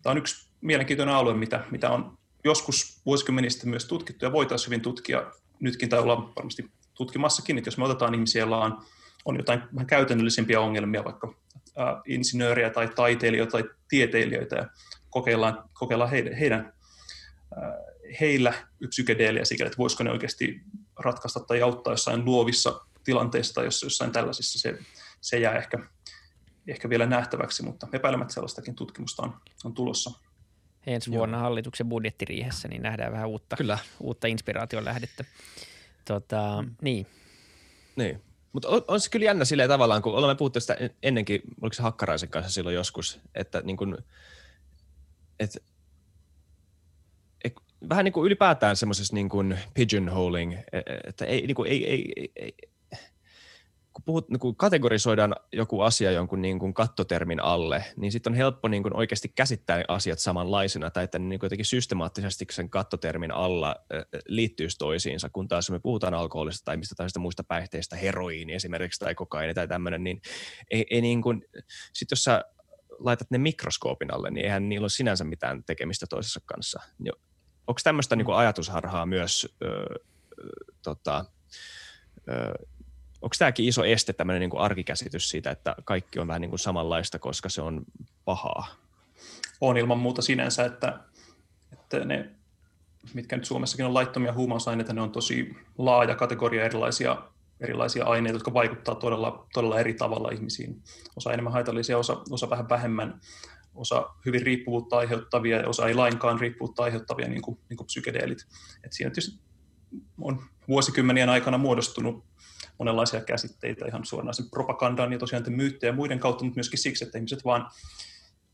Tämä on yksi mielenkiintoinen alue, mitä, mitä on joskus vuosikymmenistä myös tutkittu ja voitaisiin hyvin tutkia nytkin tai ollaan varmasti tutkimassakin, että jos me otetaan ihmisiä, joilla on, on jotain vähän käytännöllisempiä ongelmia, vaikka ä, insinööriä tai taiteilijoita tai tieteilijöitä ja kokeillaan, kokeillaan heidän, heidän ä, heillä psykedeeliä sikäli, että voisiko ne oikeasti ratkaista tai auttaa jossain luovissa tilanteissa tai jossain tällaisissa, se, se jää ehkä ehkä vielä nähtäväksi, mutta epäilemättä sellaistakin tutkimusta on, on tulossa. Ensi vuonna Joo. hallituksen budjettiriihessä niin nähdään vähän uutta, Kyllä. uutta inspiraation lähdettä. Tota, mm. Niin. Niin. Mutta on, on se kyllä jännä silleen tavallaan, kun olemme puhuttu sitä ennenkin, oliko se Hakkaraisen kanssa silloin joskus, että niin kun, et, et, vähän niin kuin ylipäätään semmoisessa niin kuin pigeonholing, e, e, että ei, niin kuin, ei, ei, ei kun, puhut, niin kun kategorisoidaan joku asia jonkun niin kuin kattotermin alle, niin sitten on helppo niin kuin oikeasti käsittää asiat samanlaisena tai että ne niin kuin jotenkin systemaattisesti sen kattotermin alla liittyisi toisiinsa, kun taas me puhutaan alkoholista tai mistä tahansa muista päihteistä, heroiini esimerkiksi tai kokaini tai tämmöinen, niin ei, ei niin kuin, sit jos sä laitat ne mikroskoopin alle, niin eihän niillä ole sinänsä mitään tekemistä toisessa kanssa. Onko tämmöistä niin ajatusharhaa myös ö, tota, ö, onko tämäkin iso este, tämmöinen niin kuin arkikäsitys siitä, että kaikki on vähän niin kuin samanlaista, koska se on pahaa? On ilman muuta sinänsä, että, että ne, mitkä nyt Suomessakin on laittomia huumausaineita, ne on tosi laaja kategoria erilaisia, erilaisia aineita, jotka vaikuttaa todella, todella eri tavalla ihmisiin. Osa enemmän haitallisia, osa, osa vähän vähemmän, osa hyvin riippuvuutta aiheuttavia ja osa ei lainkaan riippuvuutta aiheuttavia, niin kuin, niin kuin psykedeelit. Et siinä tietysti on vuosikymmenien aikana muodostunut monenlaisia käsitteitä ihan suoranaisen propagandan ja tosiaan myyttejä ja muiden kautta, mutta myöskin siksi, että ihmiset vaan,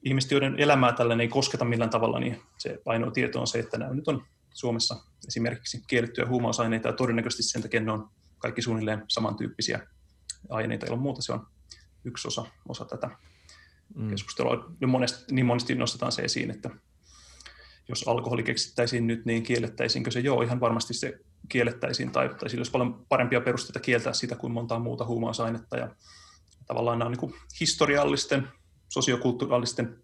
ihmiset, joiden elämää tällainen ei kosketa millään tavalla, niin se ainoa tieto on se, että nämä nyt on Suomessa esimerkiksi kiellettyjä huumausaineita ja todennäköisesti sen takia ne on kaikki suunnilleen samantyyppisiä aineita, ilman muuta se on yksi osa, osa tätä mm. keskustelua. Monesti, niin monesti nostetaan se esiin, että jos alkoholi keksittäisiin nyt, niin kiellettäisiinkö se? Joo, ihan varmasti se kiellettäisiin, tai, tai sillä olisi paljon parempia perusteita kieltää sitä kuin montaa muuta huumausainetta. Ja tavallaan nämä on niin historiallisten, sosiokulttuurallisten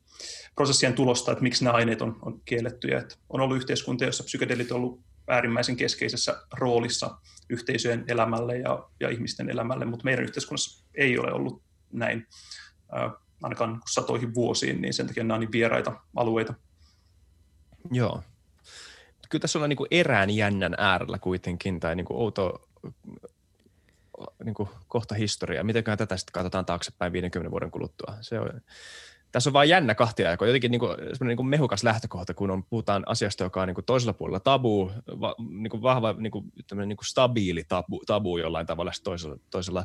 prosessien tulosta, että miksi nämä aineet on, on kiellettyjä. Että on ollut yhteiskuntia, joissa psykedelit on ollut äärimmäisen keskeisessä roolissa yhteisöjen elämälle ja, ja ihmisten elämälle, mutta meidän yhteiskunnassa ei ole ollut näin ainakaan satoihin vuosiin, niin sen takia nämä on niin vieraita alueita Joo. Kyllä tässä ollaan niin erään jännän äärellä kuitenkin, tai niin outo niin kohta historiaa. Mitenköhän tätä sitten katsotaan taaksepäin 50 vuoden kuluttua? Se on, tässä on vain jännä kahtia aikoja. Jotenkin niin kuin, niin kuin mehukas lähtökohta, kun on, puhutaan asiasta, joka on niin kuin toisella puolella tabu, va, niin kuin vahva, niin kuin, niin kuin stabiili tabu, tabu jollain tavalla toisella, toisella.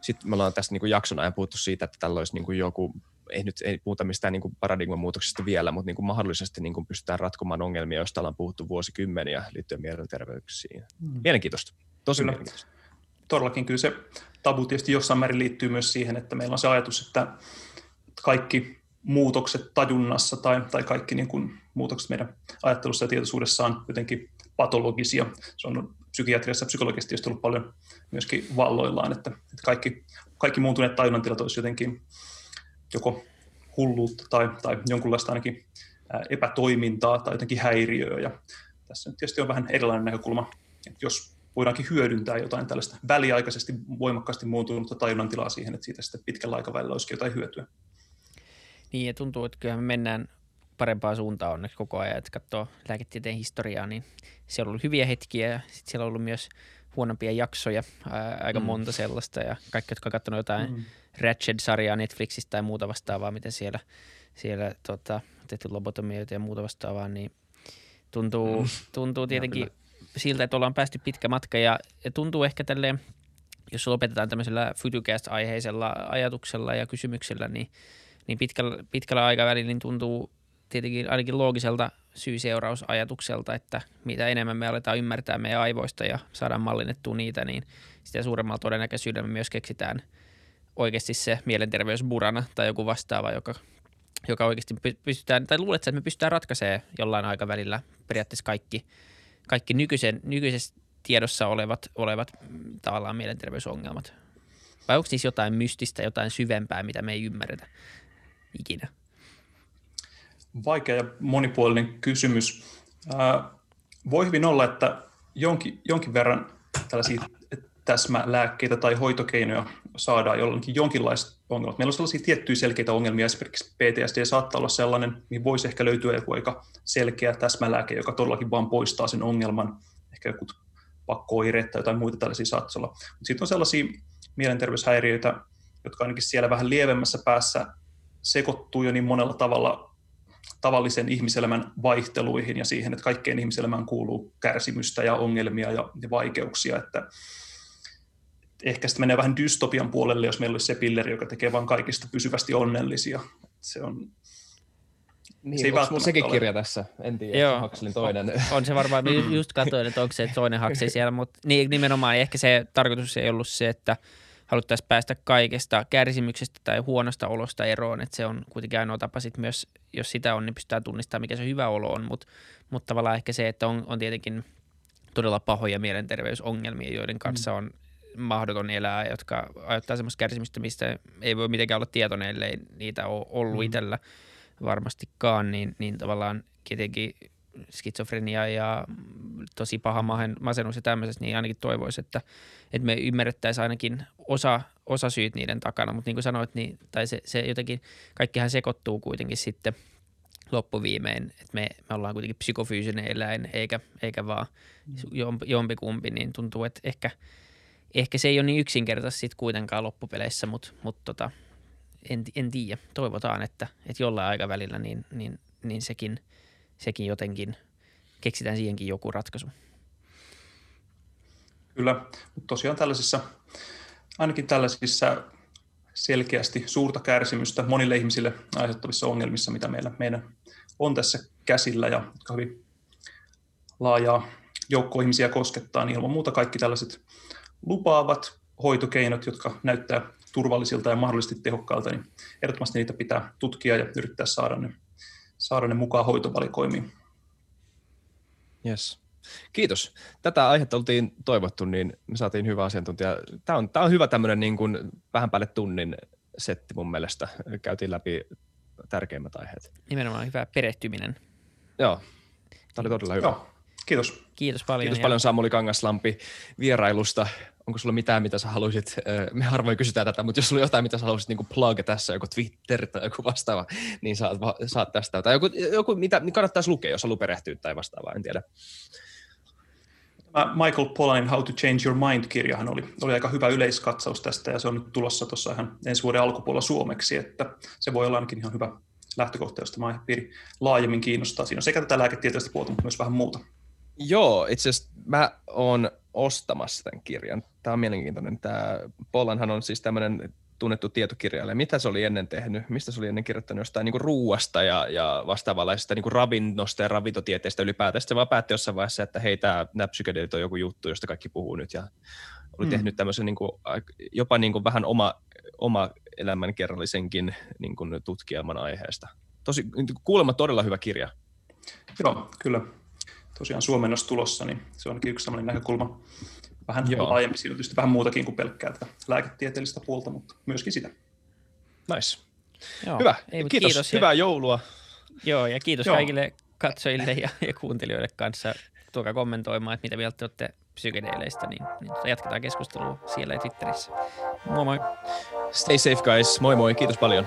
Sitten me ollaan tässä niin kuin jakson ajan puhuttu siitä, että tällä olisi niin kuin joku ei nyt ei puhuta mistään niin paradigman muutoksesta vielä, mutta niin kuin mahdollisesti niin kuin pystytään ratkomaan ongelmia, joista ollaan puhuttu vuosikymmeniä liittyen mielenterveyksiin. Mm. Mielenkiintoista. Tosi kyllä. mielenkiintoista. Todellakin kyllä se tabu tietysti jossain määrin liittyy myös siihen, että meillä on se ajatus, että kaikki muutokset tajunnassa tai, tai kaikki niin kuin muutokset meidän ajattelussa ja tietoisuudessa on jotenkin patologisia. Se on psykiatriassa ja psykologisesti ollut paljon myöskin valloillaan, että, että kaikki, kaikki muuntuneet tajunnantilat olisi jotenkin joko hulluutta tai, tai jonkunlaista ainakin epätoimintaa tai jotenkin häiriöä. Ja tässä nyt tietysti on vähän erilainen näkökulma, että jos voidaankin hyödyntää jotain tällaista väliaikaisesti voimakkaasti muuntunutta tajunnantilaa siihen, että siitä sitten pitkällä aikavälillä olisikin jotain hyötyä. Niin, ja tuntuu, että kyllähän me mennään parempaa suuntaan onneksi koko ajan, että katsoo lääketieteen historiaa, niin siellä on ollut hyviä hetkiä ja sitten siellä on ollut myös huonompia jaksoja, ää, aika mm. monta sellaista ja kaikki, jotka ovat katsoneet jotain mm. Ratched-sarjaa Netflixistä tai muuta vastaavaa, miten siellä, siellä tota, tehty lobotomioita ja muuta vastaavaa, niin tuntuu, mm. tuntuu tietenkin siltä, että ollaan päästy pitkä matka ja, ja tuntuu ehkä tälleen, jos lopetetaan tämmöisellä Futucast-aiheisella ajatuksella ja kysymyksellä, niin, niin pitkällä, pitkällä aikavälillä niin tuntuu tietenkin ainakin loogiselta syy-seurausajatukselta, että mitä enemmän me aletaan ymmärtää meidän aivoista ja saadaan mallinnettua niitä, niin sitä suuremmalla todennäköisyydellä me myös keksitään oikeasti se mielenterveysburana tai joku vastaava, joka, joka oikeasti pystytään, tai luulet, että me pystytään ratkaisemaan jollain aikavälillä periaatteessa kaikki, kaikki nykyisen, nykyisessä tiedossa olevat, olevat tavallaan mielenterveysongelmat? Vai onko siis jotain mystistä, jotain syvempää, mitä me ei ymmärretä ikinä? Vaikea ja monipuolinen kysymys. voi hyvin olla, että jonkin, jonkin verran tällaisia täsmälääkkeitä tai hoitokeinoja saadaan jollakin jonkinlaista ongelmaa. Meillä on sellaisia tiettyjä selkeitä ongelmia, esimerkiksi PTSD saattaa olla sellainen, mihin voisi ehkä löytyä joku aika selkeä täsmälääke, joka todellakin vaan poistaa sen ongelman, ehkä joku pakkooireet tai jotain muita tällaisia saattaa olla. Mutta sitten on sellaisia mielenterveyshäiriöitä, jotka ainakin siellä vähän lievemmässä päässä sekoittuu jo niin monella tavalla tavallisen ihmiselämän vaihteluihin ja siihen, että kaikkeen ihmiselämään kuuluu kärsimystä ja ongelmia ja, ja vaikeuksia, että ehkä sitten menee vähän dystopian puolelle, jos meillä olisi se pilleri, joka tekee vain kaikista pysyvästi onnellisia. Se on niin, se ei onko sekin ole. kirja tässä? En tiedä, Joo. Huxleyn toinen. On, on se varmaan, just katsoin, että onko se toinen Huxley siellä, mutta niin, nimenomaan ehkä se tarkoitus ei ollut se, että haluttaisiin päästä kaikesta kärsimyksestä tai huonosta olosta eroon, että se on kuitenkin ainoa tapa sit myös, jos sitä on, niin pystytään tunnistamaan, mikä se hyvä olo on, mutta mut tavallaan ehkä se, että on, on tietenkin todella pahoja mielenterveysongelmia, joiden kanssa mm. on mahdoton elää, jotka aiheuttaa semmoista kärsimystä, mistä ei voi mitenkään olla tietoinen, ellei niitä ole ollut mm. itsellä varmastikaan, niin, niin tavallaan tietenkin skitsofrenia ja tosi paha masennus ja tämmöisessä, niin ainakin toivoisi, että, että me ymmärrettäisiin ainakin osa, osa syyt niiden takana, mutta niin kuin sanoit, niin, tai se, se jotenkin, kaikkihan sekoittuu kuitenkin sitten loppuviimein, että me, me ollaan kuitenkin psykofyysinen eläin, eikä, eikä vaan mm. jompikumpi, niin tuntuu, että ehkä – ehkä se ei ole niin yksinkertaisesti sit kuitenkaan loppupeleissä, mutta mut tota, en, en tiedä. Toivotaan, että, että jollain aikavälillä niin, niin, niin sekin, sekin jotenkin keksitään siihenkin joku ratkaisu. Kyllä, mutta tosiaan tällaisissa, ainakin tällaisissa selkeästi suurta kärsimystä monille ihmisille aiheuttavissa ongelmissa, mitä meillä meidän on tässä käsillä ja jotka hyvin laajaa joukko ihmisiä koskettaa, niin ilman muuta kaikki tällaiset lupaavat hoitokeinot, jotka näyttää turvallisilta ja mahdollisesti tehokkailta, niin ehdottomasti niitä pitää tutkia ja yrittää saada ne, saada ne mukaan hoitovalikoimiin. Yes. Kiitos. Tätä aihetta oltiin toivottu, niin me saatiin hyvä asiantuntija. Tämä on, tämä on hyvä tämmöinen niin kuin vähän päälle tunnin setti mun mielestä. Käytiin läpi tärkeimmät aiheet. Nimenomaan hyvä perehtyminen. Joo, tämä oli todella hyvä. Joo. Kiitos. Kiitos paljon. Kiitos paljon Samuli Kangaslampi vierailusta. Onko sulla mitään, mitä sä haluaisit, me harvoin kysytään tätä, mutta jos sulla on jotain, mitä sä haluaisit niin plug tässä, joku Twitter tai joku vastaava, niin saat, saat tästä. Tai joku, joku mitä niin kannattaisi lukea, jos haluaa perehtyä tai vastaavaa, en tiedä. Michael Pollanin How to Change Your Mind-kirjahan oli, oli aika hyvä yleiskatsaus tästä, ja se on nyt tulossa tuossa ihan ensi vuoden alkupuolella suomeksi, että se voi olla ainakin ihan hyvä lähtökohta, josta aihepiiri laajemmin kiinnostaa. Siinä on sekä tätä lääketieteellistä puolta, mutta myös vähän muuta. Joo, itse asiassa mä oon ostamassa tämän kirjan. Tämä on mielenkiintoinen. Tämä Pollanhan on siis tämmöinen tunnettu tietokirjailija. Mitä se oli ennen tehnyt? Mistä se oli ennen kirjoittanut jostain niin ruuasta ja, ja vastaavanlaisesta niin ravinnosta ja ravintotieteestä ylipäätään. Sitten se vaan päätti jossain vaiheessa, että hei, tämä, nämä psykedeelit on joku juttu, josta kaikki puhuu nyt. Ja oli mm. tehnyt tämmöisen niin kuin, jopa niin kuin vähän oma, oma elämänkerrallisenkin niin kuin tutkielman aiheesta. Tosi, kuulemma todella hyvä kirja. Joo, kyllä. Tosiaan suomennos tulossa, niin se onkin yksi sellainen näkökulma, vähän Joo. laajempi. Siinä on tietysti vähän muutakin kuin pelkkää tätä lääketieteellistä puolta, mutta myöskin sitä. Nice. Joo. Hyvä. Ei, kiitos. kiitos. Hyvää joulua. Joo, ja kiitos Joo. kaikille katsojille ja, ja kuuntelijoille kanssa. Tuokaa kommentoimaan, että mitä mieltä te olette psykedeileistä, niin, niin jatketaan keskustelua siellä ja Twitterissä. Moi moi. Stay safe guys. Moi moi. Kiitos paljon.